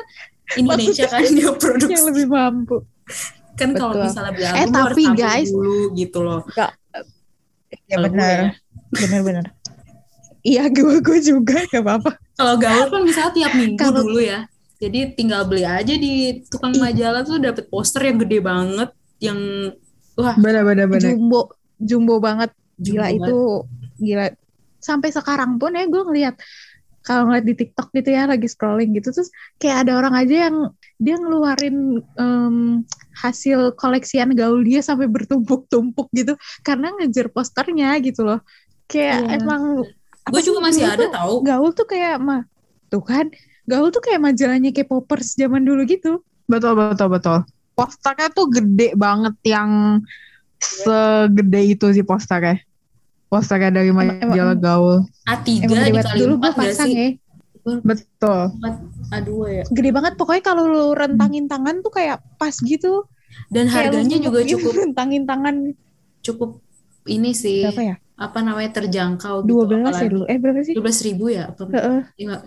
[SPEAKER 1] Indonesia kan dia
[SPEAKER 2] Yang
[SPEAKER 1] produksi
[SPEAKER 2] lebih mampu.
[SPEAKER 1] kan kalau misalnya beli
[SPEAKER 2] Eh,
[SPEAKER 1] album harus
[SPEAKER 2] tapi
[SPEAKER 1] tampil
[SPEAKER 2] guys-
[SPEAKER 1] dulu gitu loh
[SPEAKER 2] Ya
[SPEAKER 1] Kalau gue
[SPEAKER 2] benar.
[SPEAKER 1] ya.
[SPEAKER 2] Benar-benar. Iya, gue gue juga gak apa-apa.
[SPEAKER 1] kalau gaul kan misalnya tiap minggu
[SPEAKER 2] Kalau-
[SPEAKER 1] dulu ya jadi tinggal beli aja di tukang majalah tuh dapet poster yang gede banget yang wah
[SPEAKER 3] Bener, bener, bener.
[SPEAKER 2] Jumbo, jumbo banget. Gila
[SPEAKER 1] jumbo
[SPEAKER 2] itu gila. Sampai sekarang pun ya gue ngeliat kalau ngeliat di TikTok gitu ya lagi scrolling gitu terus kayak ada orang aja yang dia ngeluarin em, hasil koleksian gaul dia sampai bertumpuk-tumpuk gitu karena ngejar posternya gitu loh. Kayak
[SPEAKER 3] Iya.
[SPEAKER 2] emang
[SPEAKER 1] gue juga masih ada
[SPEAKER 2] tuh
[SPEAKER 1] tahu
[SPEAKER 2] Gaul tuh kayak mah tuh kan Gaul tuh kayak majalahnya kayak poppers zaman dulu gitu.
[SPEAKER 3] Betul, betul, betul. Posternya tuh gede banget yang segede itu sih posternya. Posternya dari
[SPEAKER 2] Emang-
[SPEAKER 3] majalah gaul.
[SPEAKER 1] A3
[SPEAKER 2] Emang
[SPEAKER 1] dikali
[SPEAKER 2] dulu gue pasang ya.
[SPEAKER 3] Betul.
[SPEAKER 1] A2 ya
[SPEAKER 2] Gede banget pokoknya kalau lu rentangin tangan tuh kayak pas gitu.
[SPEAKER 1] dan
[SPEAKER 2] Kayak lu
[SPEAKER 1] harganya juga
[SPEAKER 2] gitu,
[SPEAKER 1] cukup (laughs)
[SPEAKER 2] rentangin tangan
[SPEAKER 1] cukup ini sih
[SPEAKER 2] berapa ya?
[SPEAKER 1] apa namanya terjangkau gitu
[SPEAKER 2] 12 ya
[SPEAKER 1] apalagi
[SPEAKER 2] dulu. Eh berapa sih?
[SPEAKER 1] dua ribu ya apa nggak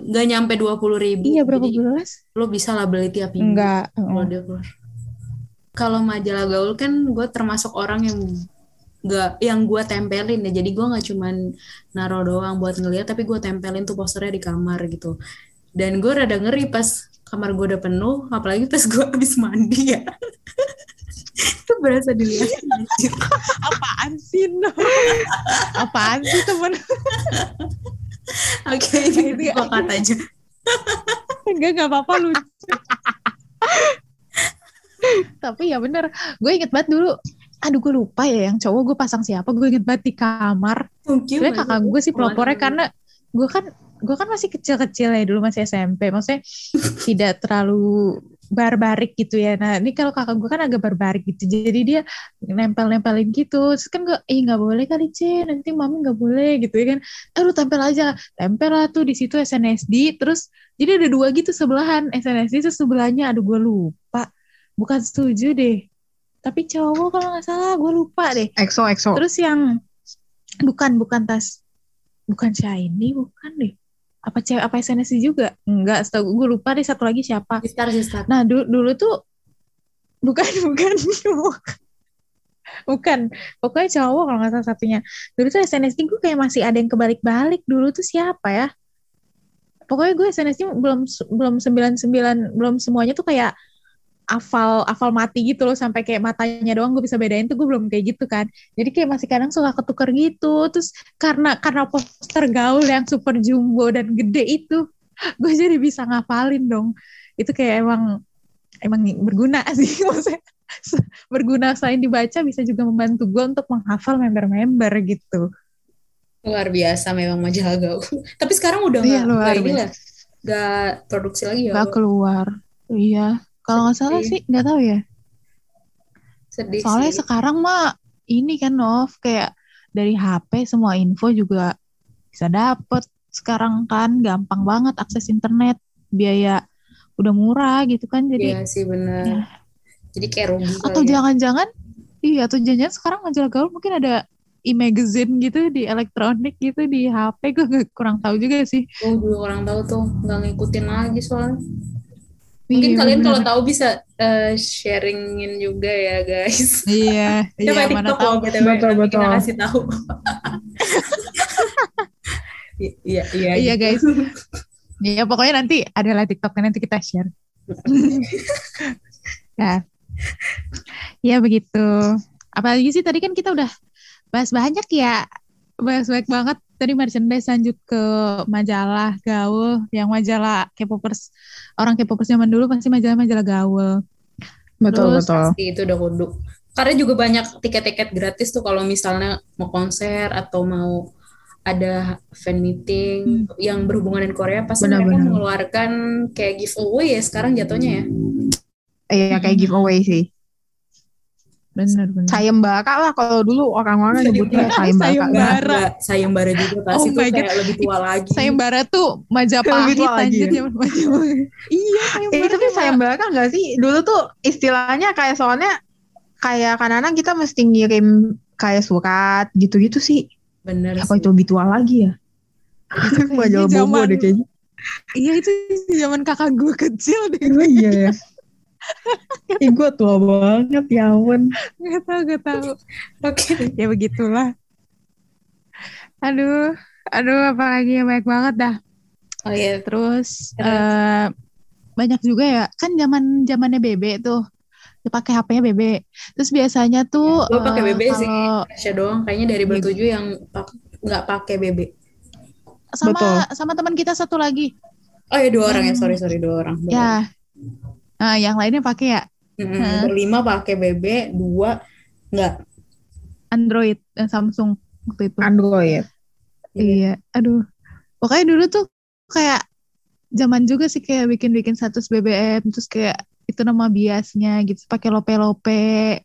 [SPEAKER 1] nggak nyampe dua puluh ribu
[SPEAKER 2] Iya berapa
[SPEAKER 1] jadi
[SPEAKER 2] belas?
[SPEAKER 1] lo bisa lah beli tiap minggu
[SPEAKER 2] Enggak.
[SPEAKER 1] kalau
[SPEAKER 2] heeh.
[SPEAKER 1] dia keluar kalau majalah gaul kan gue termasuk orang yang nggak yang gue tempelin ya jadi gue nggak cuman naruh doang buat ngeliat tapi gue tempelin tuh posternya di kamar gitu dan gue rada ngeri pas kamar gue udah penuh apalagi pas gue (laughs) habis mandi ya (laughs) itu berasa dilihat. (laughs)
[SPEAKER 2] Apaan sih no? Apaan sih temen?
[SPEAKER 1] oke ini gue cut aja
[SPEAKER 2] Enggak enggak apa-apa lucu. Tapi ya bener, gue inget banget dulu. Aduh gue lupa ya yang cowok gue pasang siapa. Gue inget banget di kamar.
[SPEAKER 1] mungkin
[SPEAKER 2] Sebenarnya kakak gue sih pelopornya karena gue kan gue kan masih kecil-kecil ya dulu masih SMP. Maksudnya (laughs) tidak terlalu barbarik gitu ya. Nah ini kalau kakak gue kan agak barbarik gitu. Jadi dia nempel-nempelin gitu. Terus kan gue, eh nggak boleh kali C, nanti mami nggak boleh gitu ya kan. Lu tempel aja, tempel lah tuh di situ SNSD. Terus jadi ada dua gitu sebelahan SNSD terus sebelahnya. Aduh gue lupa. Bukan setuju deh. Tapi cowok kalau nggak salah gue lupa deh.
[SPEAKER 3] EXO, EXO.
[SPEAKER 2] Terus yang bukan bukan tas bukan shiny bukan deh. Apa cewek apa SNSD juga? Enggak, setahu gue lupa deh satu lagi siapa.
[SPEAKER 1] Sistar, sistar.
[SPEAKER 2] Nah, dulu, dulu tuh bukan (laughs) bukan bukan. Pokoknya cowok kalau nggak salah satunya. Dulu tuh SNSD gue kayak masih ada yang kebalik-balik. Dulu tuh siapa ya? Pokoknya gue SNSD belum belum 99 belum semuanya tuh kayak afal afal mati gitu loh sampai kayak matanya doang gue bisa bedain tuh gue belum kayak gitu kan. Jadi kayak masih kadang suka ketuker gitu. Terus karena karena poster gaul yang super jumbo dan gede itu (laughs) gue jadi bisa ngafalin dong. Itu kayak emang emang berguna (laughs) sih maksudnya. (laughs) Berguna selain dibaca bisa juga membantu gue untuk menghafal member-member gitu.
[SPEAKER 1] Luar biasa memang majalah gaul. Tapi sekarang udah
[SPEAKER 2] Iya,
[SPEAKER 1] nggak
[SPEAKER 2] luar
[SPEAKER 1] nggak ini lah. Nggak produksi lagi ya.
[SPEAKER 2] Gak keluar. Iya kalau nggak salah sih nggak tahu ya
[SPEAKER 1] Sedih
[SPEAKER 2] soalnya
[SPEAKER 1] sih.
[SPEAKER 2] sekarang mah ini kan Nov kayak dari HP semua info juga bisa dapet sekarang kan gampang banget akses internet biaya udah murah gitu kan jadi
[SPEAKER 1] Iya sih benar.
[SPEAKER 2] Ya.
[SPEAKER 1] Jadi kayak rugi
[SPEAKER 2] atau
[SPEAKER 1] ya.
[SPEAKER 2] jangan-jangan iya atau jangan sekarang majalah gaul mungkin ada e-magazine gitu di elektronik gitu di HP gue kurang tahu juga sih
[SPEAKER 1] Gue juga orang tahu tuh nggak ngikutin lagi soalnya. Mungkin
[SPEAKER 2] Iya,
[SPEAKER 1] kalian kalau tahu bisa eh, sharingin juga ya guys.
[SPEAKER 2] iya (laughs) iya
[SPEAKER 1] Coba
[SPEAKER 2] mana
[SPEAKER 1] TikTok
[SPEAKER 2] tahu
[SPEAKER 1] loh BTW
[SPEAKER 3] Betul,
[SPEAKER 1] nanti kita
[SPEAKER 3] betul.
[SPEAKER 1] kasih tahu. (laughs) I- Iya iya.
[SPEAKER 2] Iya,
[SPEAKER 1] gitu.
[SPEAKER 2] guys. Iya (laughs) pokoknya nanti adalah TikToknya nanti kita share. ya. Ya begitu. Apalagi sih tadi kan kita udah bahas banyak ya. Bahas banyak banget. Tadi merchandise lanjut ke majalah gaul. Yang majalah K-popers. Orang K-popers zaman dulu pasti majalah-majalah gaul.
[SPEAKER 3] Betul,
[SPEAKER 2] Terus-
[SPEAKER 3] betul.
[SPEAKER 1] Pasti itu udah kudu. Karena juga banyak tiket-tiket gratis tuh kalau misalnya mau konser atau mau ada fan meeting yang berhubungan dengan Korea pasti mereka
[SPEAKER 3] Benar-benar.
[SPEAKER 1] mengeluarkan kayak giveaway ya sekarang jatuhnya ya.
[SPEAKER 3] Iya kayak
[SPEAKER 2] Hmm.
[SPEAKER 3] giveaway sih.
[SPEAKER 2] Bener bener.
[SPEAKER 3] Sayembara lah kalau dulu orang-orang nyebutnya sayembara.
[SPEAKER 2] Sayembara.
[SPEAKER 1] Enggak, sayembara juga pasti
[SPEAKER 2] Oh
[SPEAKER 1] tuh
[SPEAKER 2] my
[SPEAKER 1] kayak lebih tua lagi.
[SPEAKER 2] Sayembara tuh Majapahit anjir
[SPEAKER 3] ya.
[SPEAKER 2] zaman Majapahit. iya,
[SPEAKER 3] Eh,
[SPEAKER 2] sayembara.
[SPEAKER 3] tapi
[SPEAKER 2] tuh,
[SPEAKER 3] sayembara nggak sih? Dulu tuh istilahnya kayak soalnya kayak kadang-kadang kita mesti ngirim kayak surat gitu-gitu sih.
[SPEAKER 1] Bener
[SPEAKER 3] Apa
[SPEAKER 1] sih.
[SPEAKER 3] itu lebih tua lagi ya?
[SPEAKER 2] kayaknya
[SPEAKER 3] Majalah Bobo
[SPEAKER 2] zaman-
[SPEAKER 3] deh kayaknya.
[SPEAKER 2] Iya itu zaman kakak gue kecil deh.
[SPEAKER 3] Oh iya ya. Ih gue tua banget ya ampun.
[SPEAKER 2] Gak tau, gak tau.
[SPEAKER 1] Oke.
[SPEAKER 2] Ya begitulah. Aduh, aduh apalagi ya banyak banget dah.
[SPEAKER 1] Oh iya.
[SPEAKER 2] Terus
[SPEAKER 1] Terus?
[SPEAKER 2] eh banyak juga ya. Kan zaman zamannya Bebe tuh. Dia pakai HP-nya Bebe. Terus biasanya tuh
[SPEAKER 1] Gue pakai
[SPEAKER 2] eh,
[SPEAKER 1] BB sih.
[SPEAKER 2] kalau
[SPEAKER 1] Indonesia doang. Kayaknya dari
[SPEAKER 2] Iya.
[SPEAKER 1] bertujuh yang pak- nggak pakai BB.
[SPEAKER 2] sama
[SPEAKER 3] Betul.
[SPEAKER 2] sama teman kita satu lagi.
[SPEAKER 1] Oh ya dua orang ya.
[SPEAKER 2] Hmm.
[SPEAKER 1] Sorry sorry dua orang. Dua orang.
[SPEAKER 2] Nah, yang lainnya pakai ya. Hah?
[SPEAKER 1] Berlima pakai BB, dua nggak.
[SPEAKER 2] Android dan Samsung waktu itu.
[SPEAKER 3] Android.
[SPEAKER 2] Iya, aduh. Pokoknya dulu tuh kayak zaman juga sih kayak bikin-bikin status BBM terus kayak itu nama biasnya gitu pakai lope-lope.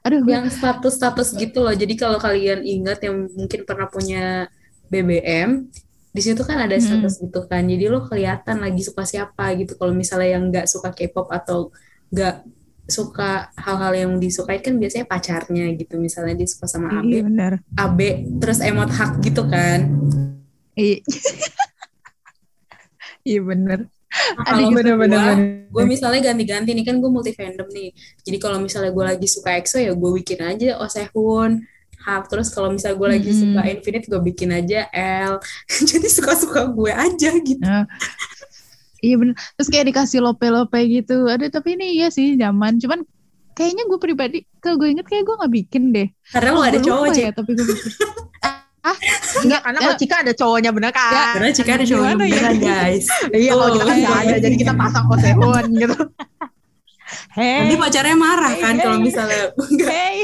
[SPEAKER 2] Aduh,
[SPEAKER 1] Yang status-status gitu loh. Jadi kalau kalian ingat yang mungkin pernah punya BBM, di situ kan ada
[SPEAKER 2] Hmm.
[SPEAKER 1] status gitu kan. Jadi lo kelihatan lagi suka siapa gitu. Kalau misalnya yang nggak suka K-pop atau nggak suka hal-hal yang disukai kan biasanya pacarnya gitu. Misalnya dia suka sama
[SPEAKER 2] iya
[SPEAKER 1] AB,
[SPEAKER 2] benar.
[SPEAKER 1] AB terus emot hak gitu kan.
[SPEAKER 2] Iya. (laughs) Iya bener.
[SPEAKER 1] Nah, kalau
[SPEAKER 2] gitu.
[SPEAKER 1] gua,
[SPEAKER 3] bener.
[SPEAKER 1] gue misalnya ganti-ganti nih kan gue multi fandom nih jadi kalau misalnya gue lagi suka EXO ya gue bikin aja Osehun Hak terus kalau misalnya gue lagi
[SPEAKER 2] Mm-mm.
[SPEAKER 1] suka Infinite gue bikin aja L (laughs) jadi suka-suka gue aja gitu
[SPEAKER 2] Nah, iya bener. Terus kayak dikasih lope-lope gitu. Aduh tapi ini iya sih zaman. Cuman kayaknya gue pribadi, kalau gue inget kayak gue nggak bikin deh.
[SPEAKER 1] karena lo
[SPEAKER 2] Oh,
[SPEAKER 1] ada cowok sih
[SPEAKER 2] ya, tapi gue bikin. (laughs)
[SPEAKER 3] Enggak, karena kalau Cika ada cowoknya bener kan?
[SPEAKER 1] karena jika ada cowok
[SPEAKER 2] Gimana ya?
[SPEAKER 1] guys
[SPEAKER 3] Iya, kalau kita kan nggak
[SPEAKER 1] iya.
[SPEAKER 3] ada, jadi kita pasang Osehun gitu.
[SPEAKER 1] Nanti
[SPEAKER 2] Hei,
[SPEAKER 1] pacarnya marah kan kalau misalnya enggak
[SPEAKER 2] hei,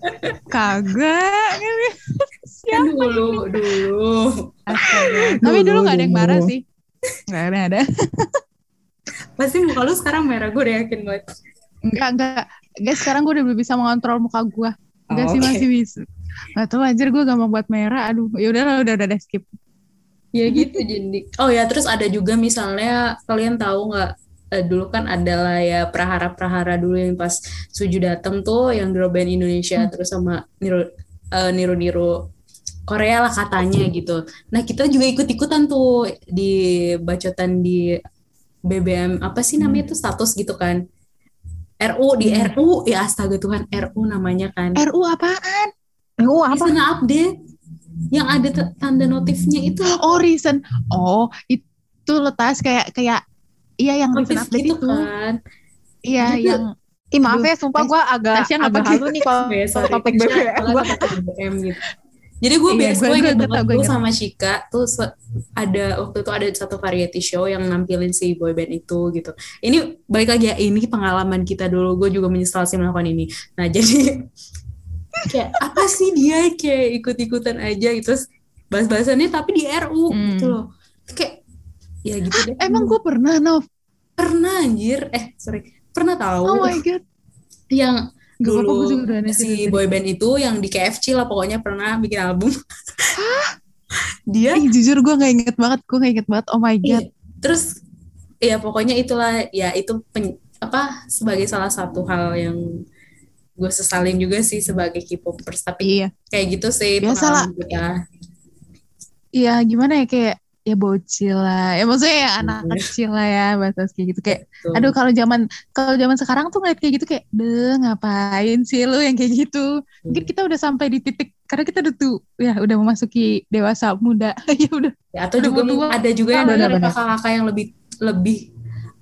[SPEAKER 2] (laughs) kagak.
[SPEAKER 1] kan dulu dulu
[SPEAKER 2] Astaga. Tapi dulu nggak ada yang marah
[SPEAKER 3] Dulu.
[SPEAKER 2] sih. Nggak ada, ada. (laughs)
[SPEAKER 1] pasti muka lu sekarang merah gue udah yakin banget
[SPEAKER 2] Enggak, enggak. Guys, sekarang gue udah bisa mengontrol muka gue. Enggak
[SPEAKER 1] Oh,
[SPEAKER 2] sih,
[SPEAKER 1] oke.
[SPEAKER 2] masih bisa. Gak tau anjir gue gak mau buat merah. Aduh, ya udahlah, udah udah, udah skip.
[SPEAKER 1] Ya gitu jadi. Oh ya terus ada juga misalnya kalian tahu nggak eh, dulu kan adalah ya prahara-prahara dulu yang pas Suju dateng tuh yang girl band Indonesia terus sama niru eh, niru-niru Korea lah katanya gitu. Nah kita juga ikut-ikutan tuh di bacotan di BBM apa sih namanya tuh status gitu kan. RU di
[SPEAKER 2] Hmm.
[SPEAKER 1] RU ya astaga Tuhan RU namanya kan.
[SPEAKER 2] RU apaan?
[SPEAKER 1] Di
[SPEAKER 3] apa?
[SPEAKER 1] sana update yang ada tanda notifnya itu
[SPEAKER 2] Oh, recent. Oh, itu letas kayak kayak iya yang update
[SPEAKER 1] gitu
[SPEAKER 2] itu.
[SPEAKER 1] kan.
[SPEAKER 2] Iya,
[SPEAKER 1] Gitu.
[SPEAKER 2] yang
[SPEAKER 3] Ih maaf ya, sumpah gue agak
[SPEAKER 2] Tasya
[SPEAKER 3] agak halu nih kalau (laughs)
[SPEAKER 1] sorry.
[SPEAKER 3] topik BBM gue.
[SPEAKER 1] gitu. Jadi gue
[SPEAKER 2] Iya,
[SPEAKER 1] biasa
[SPEAKER 2] gue-
[SPEAKER 1] inget banget
[SPEAKER 2] gue
[SPEAKER 1] sama Shika tuh ada waktu itu ada satu variety show yang nampilin si boyband itu gitu. Ini balik lagi ya ini pengalaman kita dulu. Gue juga menyesal sih melakukan ini. Nah (laughs) jadi kayak apa sih dia kayak ikut-ikutan aja gitu. Terus bahas-bahasannya tapi di RU
[SPEAKER 2] Hmm.
[SPEAKER 1] gitu loh. Kayak ya gitu deh.
[SPEAKER 2] emang gue pernah Nov.
[SPEAKER 1] pernah anjir. Eh sorry pernah tahu
[SPEAKER 2] Oh my god.
[SPEAKER 1] yang
[SPEAKER 2] Gak gue
[SPEAKER 1] dulu
[SPEAKER 2] juga udah ada
[SPEAKER 1] si boyband itu yang di KFC lah pokoknya pernah bikin album. (laughs) Dia
[SPEAKER 2] Ih, jujur gue gak inget banget, gue gak inget banget. Oh my
[SPEAKER 1] iya,
[SPEAKER 2] god.
[SPEAKER 1] terus ya pokoknya itulah ya itu pen- apa sebagai salah satu hal yang gue sesalin juga sih sebagai K-popers tapi
[SPEAKER 2] Iya.
[SPEAKER 1] kayak gitu sih
[SPEAKER 2] Biasalah.
[SPEAKER 1] pengalaman kita.
[SPEAKER 2] Iya, gimana ya kayak ya bocil lah. Ya maksudnya ya anak
[SPEAKER 1] Iya.
[SPEAKER 2] kecil lah ya, batas kayak gitu kayak
[SPEAKER 1] Tuh.
[SPEAKER 2] Aduh kalau zaman kalau zaman sekarang tuh ngeliat kayak gitu kayak, deh ngapain sih lu yang kayak gitu? Mungkin kita udah sampai di titik karena kita udah tuh ya udah memasuki dewasa muda. (laughs) ya udah.
[SPEAKER 1] Ya, atau
[SPEAKER 2] Udah
[SPEAKER 1] juga
[SPEAKER 2] tua.
[SPEAKER 1] ada juga yang ada kakak-kakak yang lebih lebih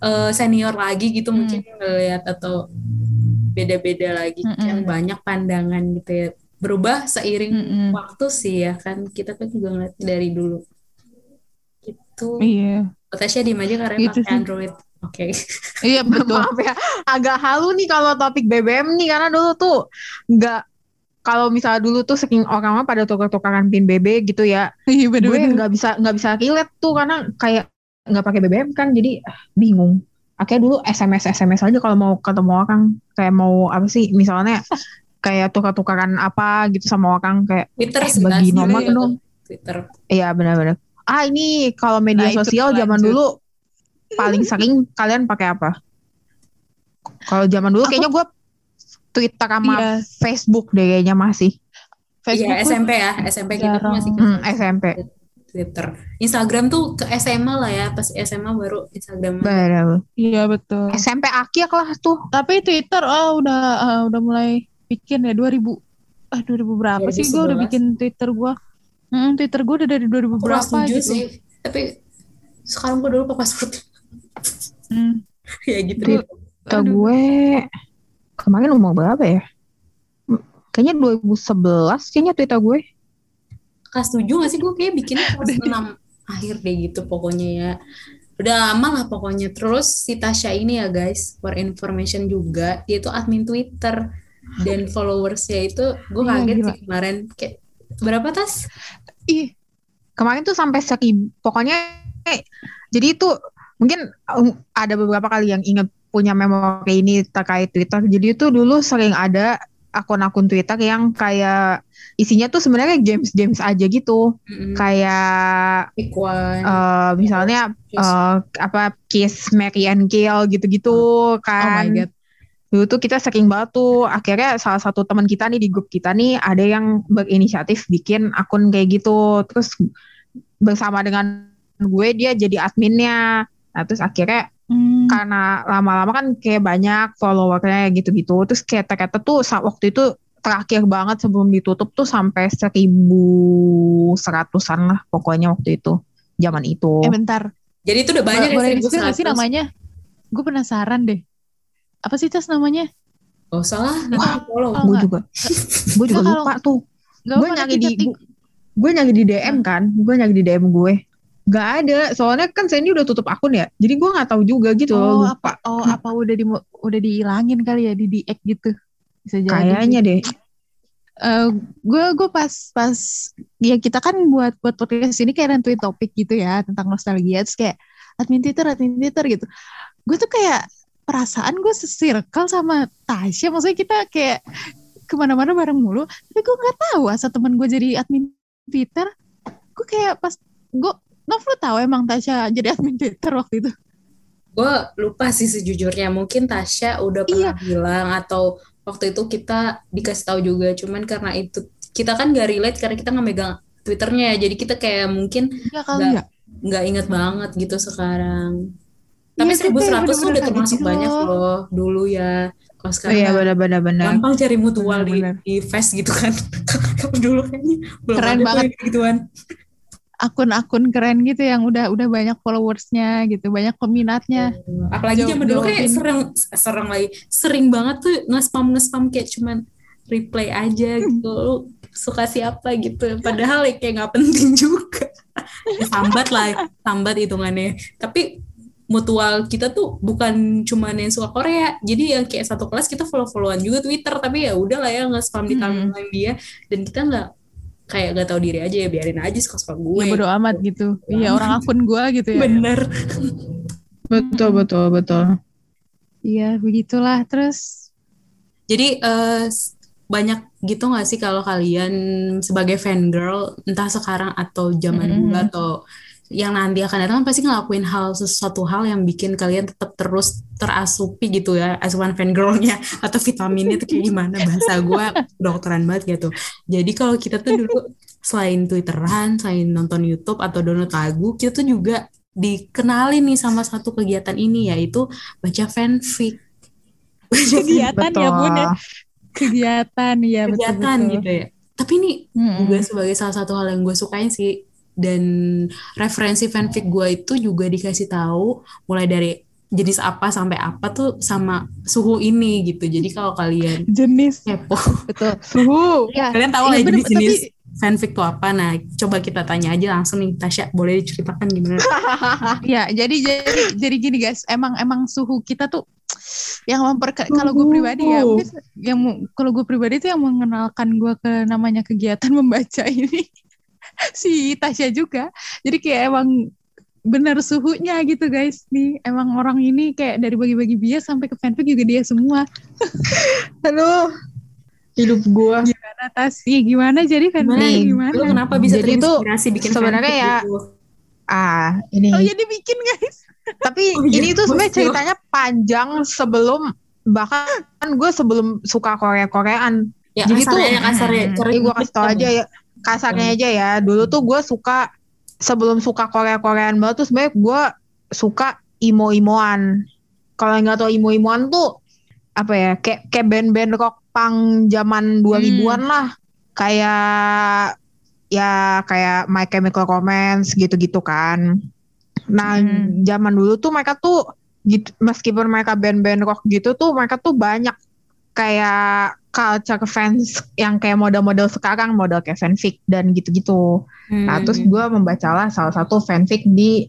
[SPEAKER 1] eh, senior lagi gitu
[SPEAKER 2] Hmm.
[SPEAKER 1] mungkin ngeliat atau beda-beda lagi
[SPEAKER 2] Mm-mm.
[SPEAKER 1] yang banyak pandangan gitu ya berubah seiring
[SPEAKER 2] Mm-mm.
[SPEAKER 1] waktu sih ya kan kita kan juga ngeliat dari dulu gitu
[SPEAKER 2] Iya.
[SPEAKER 1] Tasya diem aja karena
[SPEAKER 2] Gitu
[SPEAKER 1] pakai
[SPEAKER 2] sih.
[SPEAKER 1] Android oke
[SPEAKER 2] Iya (laughs) betul.
[SPEAKER 3] Maaf ya, agak halu nih kalau topik BBM nih karena dulu tuh nggak kalau misalnya dulu tuh saking orang mah pada tukar-tukaran pin BB gitu ya.
[SPEAKER 2] Iya
[SPEAKER 3] gue
[SPEAKER 2] bener-bener.
[SPEAKER 3] nggak bisa nggak bisa relate tuh karena kayak nggak pakai BBM kan jadi ah, bingung. Akhirnya dulu SMS SMS aja kalau mau ketemu orang kayak mau apa sih misalnya kayak tukar-tukaran apa gitu sama orang kayak
[SPEAKER 1] Twitter
[SPEAKER 3] eh, bagi nomor
[SPEAKER 1] ya,
[SPEAKER 3] dong.
[SPEAKER 1] Twitter.
[SPEAKER 3] Iya benar-benar. Ah ini kalau media
[SPEAKER 2] Nah,
[SPEAKER 3] sosial zaman
[SPEAKER 2] lanjut.
[SPEAKER 3] dulu paling sering kalian pakai apa? Kalau zaman dulu
[SPEAKER 2] Aku-
[SPEAKER 3] kayaknya gue Twitter sama
[SPEAKER 2] Iya,
[SPEAKER 3] Facebook deh kayaknya masih.
[SPEAKER 2] Facebook
[SPEAKER 1] Iya SMP ya, SMP kita tuh masih
[SPEAKER 3] Hmm, SMP.
[SPEAKER 1] Twitter. Instagram tuh ke SMA lah ya, pas SMA baru Instagram.
[SPEAKER 3] Benar.
[SPEAKER 2] Iya betul.
[SPEAKER 3] SMP akhir lah tuh.
[SPEAKER 2] Tapi Twitter oh udah ah, udah mulai bikin ya 2000 ah 2000 berapa sih gue udah
[SPEAKER 1] 2011.
[SPEAKER 2] bikin Twitter gue. Hmm, Twitter gue udah dari 2000
[SPEAKER 1] Aku
[SPEAKER 2] berapa
[SPEAKER 1] 7
[SPEAKER 2] gitu.
[SPEAKER 1] sih, tapi sekarang gue dulu pakai password
[SPEAKER 2] Hmm. (laughs)
[SPEAKER 1] ya gitu.
[SPEAKER 3] Twitter gue kemarin umur berapa ya? Kayaknya 2011 kayaknya Twitter gue.
[SPEAKER 1] Kelas 7 gak sih gue kayak bikinnya kelas (laughs) 6 akhir deh gitu pokoknya ya. Udah lama lah pokoknya. Terus si Tasya ini ya guys, for information juga, dia itu admin Twitter dan (laughs) followersnya itu gue
[SPEAKER 2] Iya,
[SPEAKER 1] kaget
[SPEAKER 2] gila.
[SPEAKER 1] sih kemarin kayak berapa tas?
[SPEAKER 2] Ih,
[SPEAKER 3] Kemarin tuh sampai seribu. Pokoknya eh, jadi itu mungkin um, ada beberapa kali yang ingat punya memori ini terkait Twitter. Jadi itu dulu sering ada akun-akun Twitter yang kayak isinya tuh sebenarnya games-games aja gitu.
[SPEAKER 1] Mm-mm.
[SPEAKER 3] Kayak eh, misalnya eh, apa Kiss, Marry and Kill gitu-gitu
[SPEAKER 2] oh my
[SPEAKER 3] kan.
[SPEAKER 2] god.
[SPEAKER 3] Dulu tuh kita sering banget tuh akhirnya salah satu teman kita nih di grup kita nih ada yang berinisiatif bikin akun kayak gitu. Terus bersama dengan gue dia jadi adminnya. Nah, terus akhirnya
[SPEAKER 2] Hmm.
[SPEAKER 3] karena lama-lama kan kayak banyak followernya gitu-gitu. Terus kayak ternyata tuh sa- waktu itu terakhir banget sebelum ditutup tuh sampai seribu seratusan lah pokoknya waktu itu zaman itu.
[SPEAKER 2] Eh bentar.
[SPEAKER 1] Jadi itu udah banyak ya
[SPEAKER 2] Boleh sih
[SPEAKER 1] 1100.
[SPEAKER 2] namanya? Gue penasaran deh. Apa sih tas namanya?
[SPEAKER 1] Gak usah lah, nanti di follow.
[SPEAKER 2] Oh,
[SPEAKER 3] gue
[SPEAKER 2] enggak.
[SPEAKER 3] juga, gue juga
[SPEAKER 2] kalau-
[SPEAKER 3] lupa tuh.
[SPEAKER 2] Gak
[SPEAKER 3] Gue nyari di, gue nyari di DM kan, gue nyari di DM gue. Gak ada, soalnya kan Sandy udah tutup akun ya, jadi gue nggak tahu juga gitu
[SPEAKER 2] Oh,
[SPEAKER 3] loh,
[SPEAKER 2] apa
[SPEAKER 3] lupa.
[SPEAKER 2] oh apa udah di udah dihilangin kali ya di di gitu. Bisa jadi.
[SPEAKER 3] Kayaknya deh.
[SPEAKER 2] gue gue pas pas ya kita kan buat buat podcast ini kayak nentuin topik gitu ya tentang nostalgia terus kayak admin Twitter admin Twitter gitu gue tuh kayak perasaan gue sesirkel sama Tasya maksudnya kita kayak ke mana-mana bareng mulu tapi gue nggak tahu asal teman gue jadi admin Twitter gue kayak pas gue Nov lu tahu emang Tasya jadi admin Twitter waktu itu
[SPEAKER 1] Gue lupa sih sejujurnya. Mungkin Tasya udah pernah bilang atau waktu itu kita dikasih tahu juga. Cuman karena itu kita kan gak relate karena kita nggak megang Twitternya ya. Jadi kita kayak mungkin
[SPEAKER 2] kali
[SPEAKER 1] Nggak.
[SPEAKER 2] ya
[SPEAKER 1] nggak inget banget gitu sekarang. Tapi
[SPEAKER 2] Iya, kayak
[SPEAKER 1] 1100 tuh udah termasuk
[SPEAKER 2] gitu
[SPEAKER 1] banyak
[SPEAKER 2] loh.
[SPEAKER 1] loh dulu ya. Kalau
[SPEAKER 3] Oh
[SPEAKER 1] sekarang
[SPEAKER 3] iya
[SPEAKER 1] kan
[SPEAKER 3] benar-benar benar.
[SPEAKER 1] gampang cari mutual di,
[SPEAKER 2] Bener-bener.
[SPEAKER 1] di Face gitu kan. Kalau (laughs) dulu kayaknya belum
[SPEAKER 2] Keren
[SPEAKER 1] ada
[SPEAKER 2] banget.
[SPEAKER 1] gituan.
[SPEAKER 2] akun-akun keren gitu yang udah udah banyak followersnya gitu banyak peminatnya
[SPEAKER 1] Apalagi
[SPEAKER 2] Jawab-
[SPEAKER 1] zaman dulu kayak sering sering lagi sering banget tuh nge-spam nge-spam kayak cuman replay aja gitu. Lu suka siapa gitu. Padahal ya kayak nggak penting (laughs) juga. Ya, sambat lah, sambat hitungannya. Tapi mutual kita tuh bukan cuman yang suka Korea. Jadi yang kayak satu kelas kita follow-followan juga Twitter, tapi ya udah lah ya nge-spam di
[SPEAKER 2] Hmm.
[SPEAKER 1] timeline dia dan kita nggak kayak gak tahu diri aja ya biarin aja suka-suka gue.
[SPEAKER 2] ya bodo amat gitu iya orang akun gua gitu ya
[SPEAKER 1] Bener.
[SPEAKER 3] Betul betul betul.
[SPEAKER 2] iya begitulah terus
[SPEAKER 1] Jadi eh, s- banyak gitu gak sih kalau kalian sebagai fan girl entah sekarang atau zaman
[SPEAKER 2] Mm-mm.
[SPEAKER 1] dulu atau yang nanti akan datang pasti ngelakuin hal sesuatu hal yang bikin kalian tetap terus terasupi gitu ya asupan fan girlnya atau vitaminnya tuh kayak gimana bahasa gue dokteran banget gitu. Jadi kalau kita tuh dulu selain twitteran, selain nonton YouTube atau download lagu, kita tuh juga dikenalin nih sama satu kegiatan ini yaitu baca fanfic.
[SPEAKER 2] kegiatan ya
[SPEAKER 3] Betul.
[SPEAKER 2] bun ya kegiatan ya betul
[SPEAKER 1] kegiatan
[SPEAKER 2] betul
[SPEAKER 1] gitu ya. Tapi ini
[SPEAKER 2] Mm-mm.
[SPEAKER 1] juga sebagai salah satu hal yang gue sukain sih dan referensi fanfic gue itu juga dikasih tahu mulai dari jenis apa sampai apa tuh sama suhu ini gitu. Jadi kalau kalian
[SPEAKER 2] jenis.
[SPEAKER 1] kepo,
[SPEAKER 2] betul. Suhu. Ya
[SPEAKER 1] kalian tahu
[SPEAKER 2] Iya,
[SPEAKER 1] lah
[SPEAKER 2] bener,
[SPEAKER 1] jenis-jenis
[SPEAKER 2] tapi
[SPEAKER 1] fanfic tuh apa? Nah, coba kita tanya aja langsung nih, Tasya, boleh diceritakan gimana? (laughs)
[SPEAKER 2] Ya, jadi jadi jadi gini guys, emang emang suhu kita tuh yang memper kalau gue pribadi ya, mungkin yang kalau gue pribadi tuh yang mengenalkan gue ke namanya kegiatan (laughs) membaca ini (laughs) si Tasya juga. Jadi kayak emang benar suhunya gitu guys nih emang orang ini kayak dari bagi-bagi bias sampai ke fanfic juga dia semua (laughs)
[SPEAKER 3] Aduh, hidup gua.
[SPEAKER 2] gimana Tasya gimana jadi fanfic
[SPEAKER 3] Nih,
[SPEAKER 2] gimana
[SPEAKER 1] Lu kenapa bisa
[SPEAKER 3] Jadi
[SPEAKER 1] terinspirasi bikin
[SPEAKER 3] sebenarnya ya,
[SPEAKER 1] gitu?
[SPEAKER 3] Ah, ini.
[SPEAKER 2] oh ya dibikin guys (laughs)
[SPEAKER 3] Tapi
[SPEAKER 1] Oh, iya.
[SPEAKER 3] ini tuh sebenarnya ceritanya panjang sebelum bahkan gue sebelum suka Korea Koreaan.
[SPEAKER 1] Ya,
[SPEAKER 3] Jadi
[SPEAKER 1] kasarnya,
[SPEAKER 3] tuh-
[SPEAKER 1] ya, kasarnya.
[SPEAKER 2] Hmm.
[SPEAKER 1] Cara
[SPEAKER 3] Ini gue kasih tau aja ya kasarnya aja ya. Dulu tuh gue suka sebelum suka Korea Koreaan banget tuh sebenarnya gue suka imo imoan. Kalau nggak tau imo imoan tuh apa ya kayak kayak band-band rock punk zaman 2000-an lah. Kayak ya kayak My Chemical Romance gitu-gitu kan. Nah,
[SPEAKER 2] Hmm.
[SPEAKER 3] zaman dulu tuh mereka tuh gitu meskipun mereka band-band rock gitu tuh mereka tuh banyak kayak culture fans yang kayak model-model sekarang model kayak fanfic dan gitu-gitu. Nah
[SPEAKER 1] Hmm.
[SPEAKER 3] terus gue membacalah salah satu fanfic di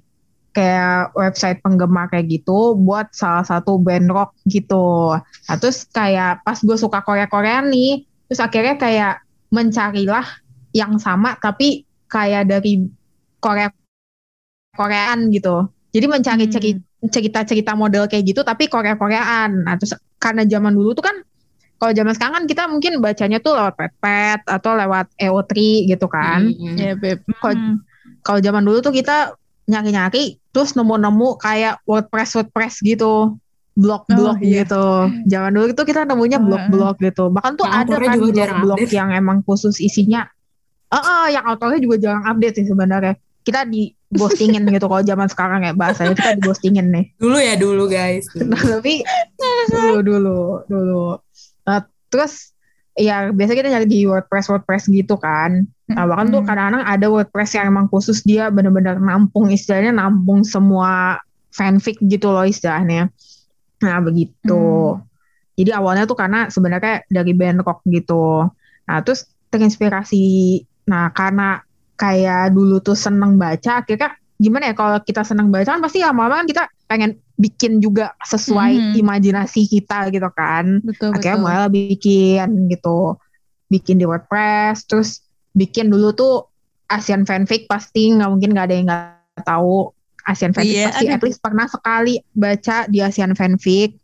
[SPEAKER 3] kayak website penggemar kayak gitu buat salah satu band rock gitu. Nah terus kayak pas gue suka Korea-Koreaan nih, terus akhirnya kayak mencarilah yang sama tapi kayak dari Korea Koreaan gitu. Jadi mencari
[SPEAKER 2] Hmm.
[SPEAKER 3] ceri- cerita-cerita model kayak gitu tapi Korea-Koreaan. Nah terus karena zaman dulu tuh kan kalau zaman sekarang kan kita mungkin bacanya tuh lewat Pet atau lewat EO3 gitu kan.
[SPEAKER 1] Hmm.
[SPEAKER 2] ya beb
[SPEAKER 3] Kok-
[SPEAKER 2] Hmm.
[SPEAKER 3] Kalau zaman dulu tuh kita nyari-nyari terus nemu-nemu kayak WordPress WordPress gitu. Blog-blog
[SPEAKER 2] Oh, iya.
[SPEAKER 3] gitu. Zaman dulu itu kita nemunya
[SPEAKER 2] Oh,
[SPEAKER 3] blog-blog gitu. Bahkan tuh
[SPEAKER 1] Yang
[SPEAKER 3] ada kan
[SPEAKER 1] juga jarang
[SPEAKER 3] blog-blog
[SPEAKER 1] update.
[SPEAKER 3] yang emang khusus isinya Eh, eh, yang autornya juga jarang update sih sebenarnya. Kita di ghostingin gitu kalau zaman sekarang ya bahasanya kita di ghostingin nih.
[SPEAKER 1] Dulu ya dulu guys.
[SPEAKER 3] Nah, (laughs) tapi dulu dulu dulu. Nah, terus ya biasa kita nyari di WordPress WordPress gitu kan. Nah, bahkan tuh
[SPEAKER 2] Hmm.
[SPEAKER 3] kadang-kadang ada WordPress yang emang khusus dia bener-bener nampung istilahnya nampung semua fanfic gitu loh istilahnya. Nah, begitu. Jadi awalnya tuh karena sebenarnya dari band rock gitu. Nah, terus terinspirasi nah karena kayak dulu tuh seneng baca akhirnya gimana ya kalau kita seneng baca kan pasti lama-lama kan kita pengen bikin juga sesuai
[SPEAKER 2] Mhm.
[SPEAKER 3] imajinasi kita gitu kan
[SPEAKER 2] betul
[SPEAKER 3] akhirnya
[SPEAKER 2] betul
[SPEAKER 3] mulai bikin gitu bikin di WordPress terus bikin dulu tuh Asian fanfic pasti nggak mungkin nggak ada yang nggak tahu Asian fanfic
[SPEAKER 2] Iya,
[SPEAKER 3] pasti
[SPEAKER 2] ada.
[SPEAKER 3] at least pernah sekali baca di Asian fanfic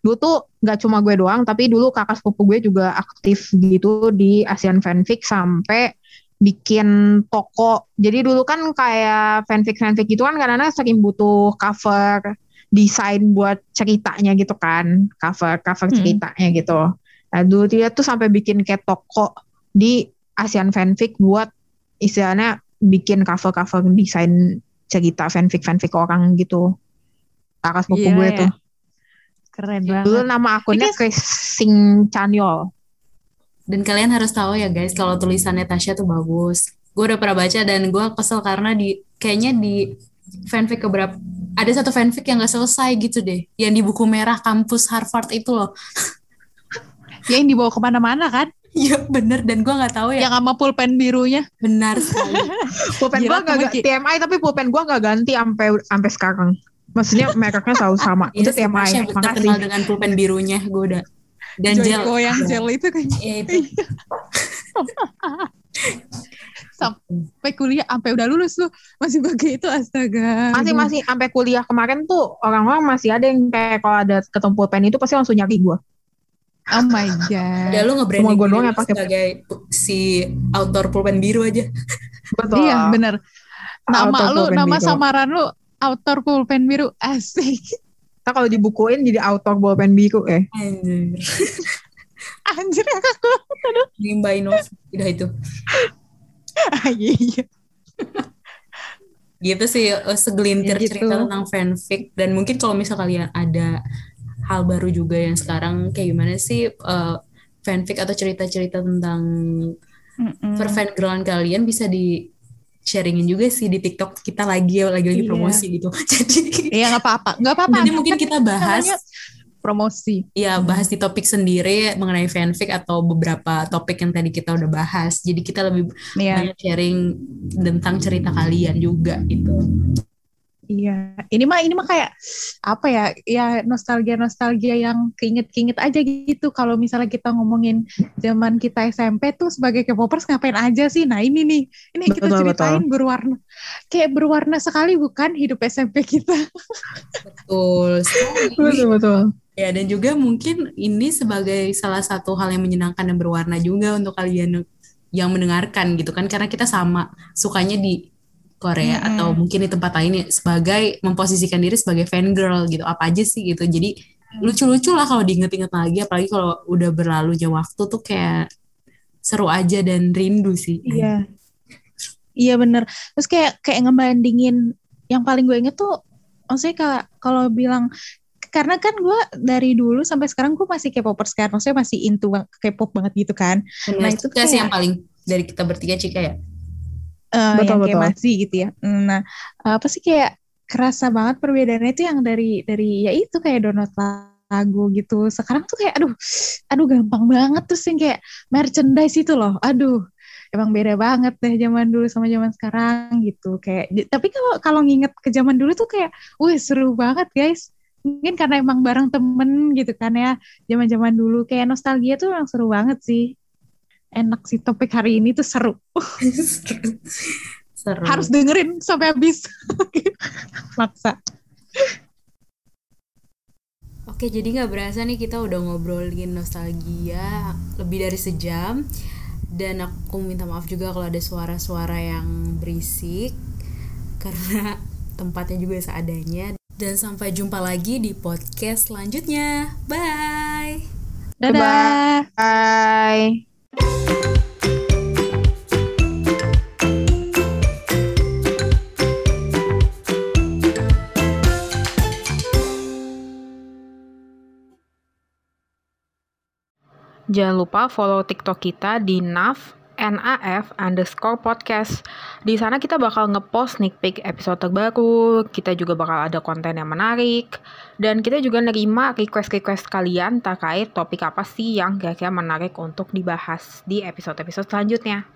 [SPEAKER 3] dulu tuh nggak cuma gue doang tapi dulu kakak sepupu gue juga aktif gitu di Asian fanfic sampai bikin toko. Jadi dulu kan kayak fanfic fanfic gitu kan kadang-kadang sering butuh cover desain buat ceritanya gitu kan. Cover cover
[SPEAKER 2] Hmm.
[SPEAKER 3] ceritanya gitu. Nah dulu dia tuh sampai bikin kayak toko di Asian fanfic buat istilahnya bikin cover cover desain cerita fanfic fanfic orang gitu. Kakak sepupu
[SPEAKER 2] Iya,
[SPEAKER 3] gue
[SPEAKER 2] iya.
[SPEAKER 3] tuh.
[SPEAKER 2] Keren
[SPEAKER 3] dulu
[SPEAKER 2] banget.
[SPEAKER 3] nama akunnya Chris Sing Chanyol
[SPEAKER 1] Dan kalian harus tahu ya guys, kalau tulisannya Tasya tuh bagus. Gue udah pernah baca dan gue kesel karena di kayaknya di fanfic keberapa ada satu fanfic yang gak selesai gitu deh, yang di buku merah kampus Harvard itu loh.
[SPEAKER 2] ya (laughs) yang dibawa ke mana-mana kan
[SPEAKER 1] Iya bener dan gue nggak tahu ya
[SPEAKER 2] yang sama pulpen birunya
[SPEAKER 1] benar sekali. (laughs)
[SPEAKER 3] pulpen gua nggak. TMI tapi pulpen gua nggak ganti sampai sampai sekarang maksudnya mereknya selalu sama itu
[SPEAKER 1] Iya sih,
[SPEAKER 3] TMI
[SPEAKER 1] terkenal dengan pulpen birunya gue udah. Dan gel.
[SPEAKER 2] Joyko yang gel (laughs) itu kan
[SPEAKER 1] Ya itu. (laughs)
[SPEAKER 2] sampai kuliah sampai udah lulus tuh. Masih pakai itu astaga.
[SPEAKER 3] Masih masih. Sampai kuliah kemarin tuh orang-orang masih ada yang kayak kalau ada ketemu pulpen itu pasti langsung nyari gua.
[SPEAKER 2] Oh my god.
[SPEAKER 1] Ya lu nge-branding diri
[SPEAKER 3] doang yang pakai-
[SPEAKER 1] sebagai si author pulpen biru aja. (laughs)
[SPEAKER 3] betul.
[SPEAKER 2] Iya bener. Nama
[SPEAKER 3] Author
[SPEAKER 2] lu nama
[SPEAKER 3] biru.
[SPEAKER 2] samaran lu author pulpen biru. Asik
[SPEAKER 3] Ntar kalau dibukuin jadi author pulpen biru eh
[SPEAKER 1] Anjir. (laughs)
[SPEAKER 2] anjir
[SPEAKER 1] Limba Inov. Udah itu.
[SPEAKER 2] iya iya
[SPEAKER 1] gitu sih eh, segelintir
[SPEAKER 2] Ya gitu.
[SPEAKER 1] cerita tentang fanfic dan mungkin kalau misal kalian ada hal baru juga yang sekarang kayak gimana sih eh, fanfic atau cerita-cerita tentang perfan girlan kalian bisa di sharingin juga sih di TikTok kita lagi lagi lagi
[SPEAKER 2] Iya.
[SPEAKER 1] promosi gitu (laughs) jadi
[SPEAKER 2] Iya nggak apa-apa, nggak apa-apa.
[SPEAKER 1] jadi mungkin kita bahas
[SPEAKER 2] promosi.
[SPEAKER 1] ya bahas di topik sendiri mengenai fanfic atau beberapa topik yang tadi kita udah bahas. Jadi kita lebih
[SPEAKER 2] Iya.
[SPEAKER 1] banyak sharing tentang cerita kalian juga gitu.
[SPEAKER 2] Iya, ini mah ini mah kayak apa ya? Ya nostalgia nostalgia yang keinget-keinget aja gitu. Kalau misalnya kita ngomongin zaman kita SMP tuh sebagai K-popers ngapain aja sih? Nah ini nih, ini yang kita
[SPEAKER 3] Betul,
[SPEAKER 2] ceritain berwarna, kayak berwarna sekali bukan hidup SMP kita?
[SPEAKER 1] Betul. (laughs)
[SPEAKER 3] Betul betul.
[SPEAKER 1] Ya, dan juga mungkin ini sebagai salah satu hal yang menyenangkan dan berwarna juga untuk kalian yang mendengarkan gitu kan karena kita sama sukanya di Korea
[SPEAKER 2] Mm-mm.
[SPEAKER 1] atau mungkin di tempat lain sebagai memposisikan diri sebagai fangirl gitu apa aja sih gitu jadi lucu-lucu lah kalau diinget-inget lagi apalagi kalau udah berlalunya waktu tuh kayak seru aja dan rindu sih
[SPEAKER 2] Iya, iya bener. Terus kayak kayak ngebandingin yang paling gue inget tuh, maksudnya kayak kalau bilang karena kan gue dari dulu sampai sekarang gue masih K-popers kan, maksudnya masih into K-pop banget gitu kan.
[SPEAKER 1] Bener.
[SPEAKER 2] Nah, itu
[SPEAKER 1] Cika sih
[SPEAKER 2] kayak-
[SPEAKER 1] yang paling dari kita bertiga Cika ya
[SPEAKER 2] Eh,
[SPEAKER 3] Betul,
[SPEAKER 2] yang kayak
[SPEAKER 3] betul.
[SPEAKER 2] masih gitu ya. Nah, apa sih kayak kerasa banget perbedaannya itu yang dari dari ya itu kayak download lagu gitu. Sekarang tuh kayak aduh, aduh gampang banget terus yang kayak merchandise itu loh. Aduh, emang beda banget deh zaman dulu sama zaman sekarang gitu. Kayak tapi kalau kalau nginget ke zaman dulu tuh kayak, wih seru banget guys. Mungkin karena emang bareng temen gitu kan ya, zaman-zaman dulu kayak nostalgia tuh emang seru banget sih. Enak sih topik hari ini tuh
[SPEAKER 1] seru. (laughs) seru
[SPEAKER 2] harus dengerin sampai habis (laughs) maksa
[SPEAKER 1] Oke, jadi nggak berasa nih kita udah ngobrolin nostalgia lebih dari sejam. Dan aku minta maaf juga kalau ada suara-suara yang berisik karena (laughs) tempatnya juga seadanya. Dan sampai jumpa lagi di podcast selanjutnya. Bye.
[SPEAKER 2] dadah
[SPEAKER 3] Bye. Jangan lupa follow TikTok kita di NAF NAF underscore podcast. Di sana kita bakal ngepost sneak peek episode terbaru. Kita juga bakal ada konten yang menarik. Dan kita juga nerima request-request kalian terkait topik apa sih yang kira-kira menarik untuk dibahas di episode-episode selanjutnya.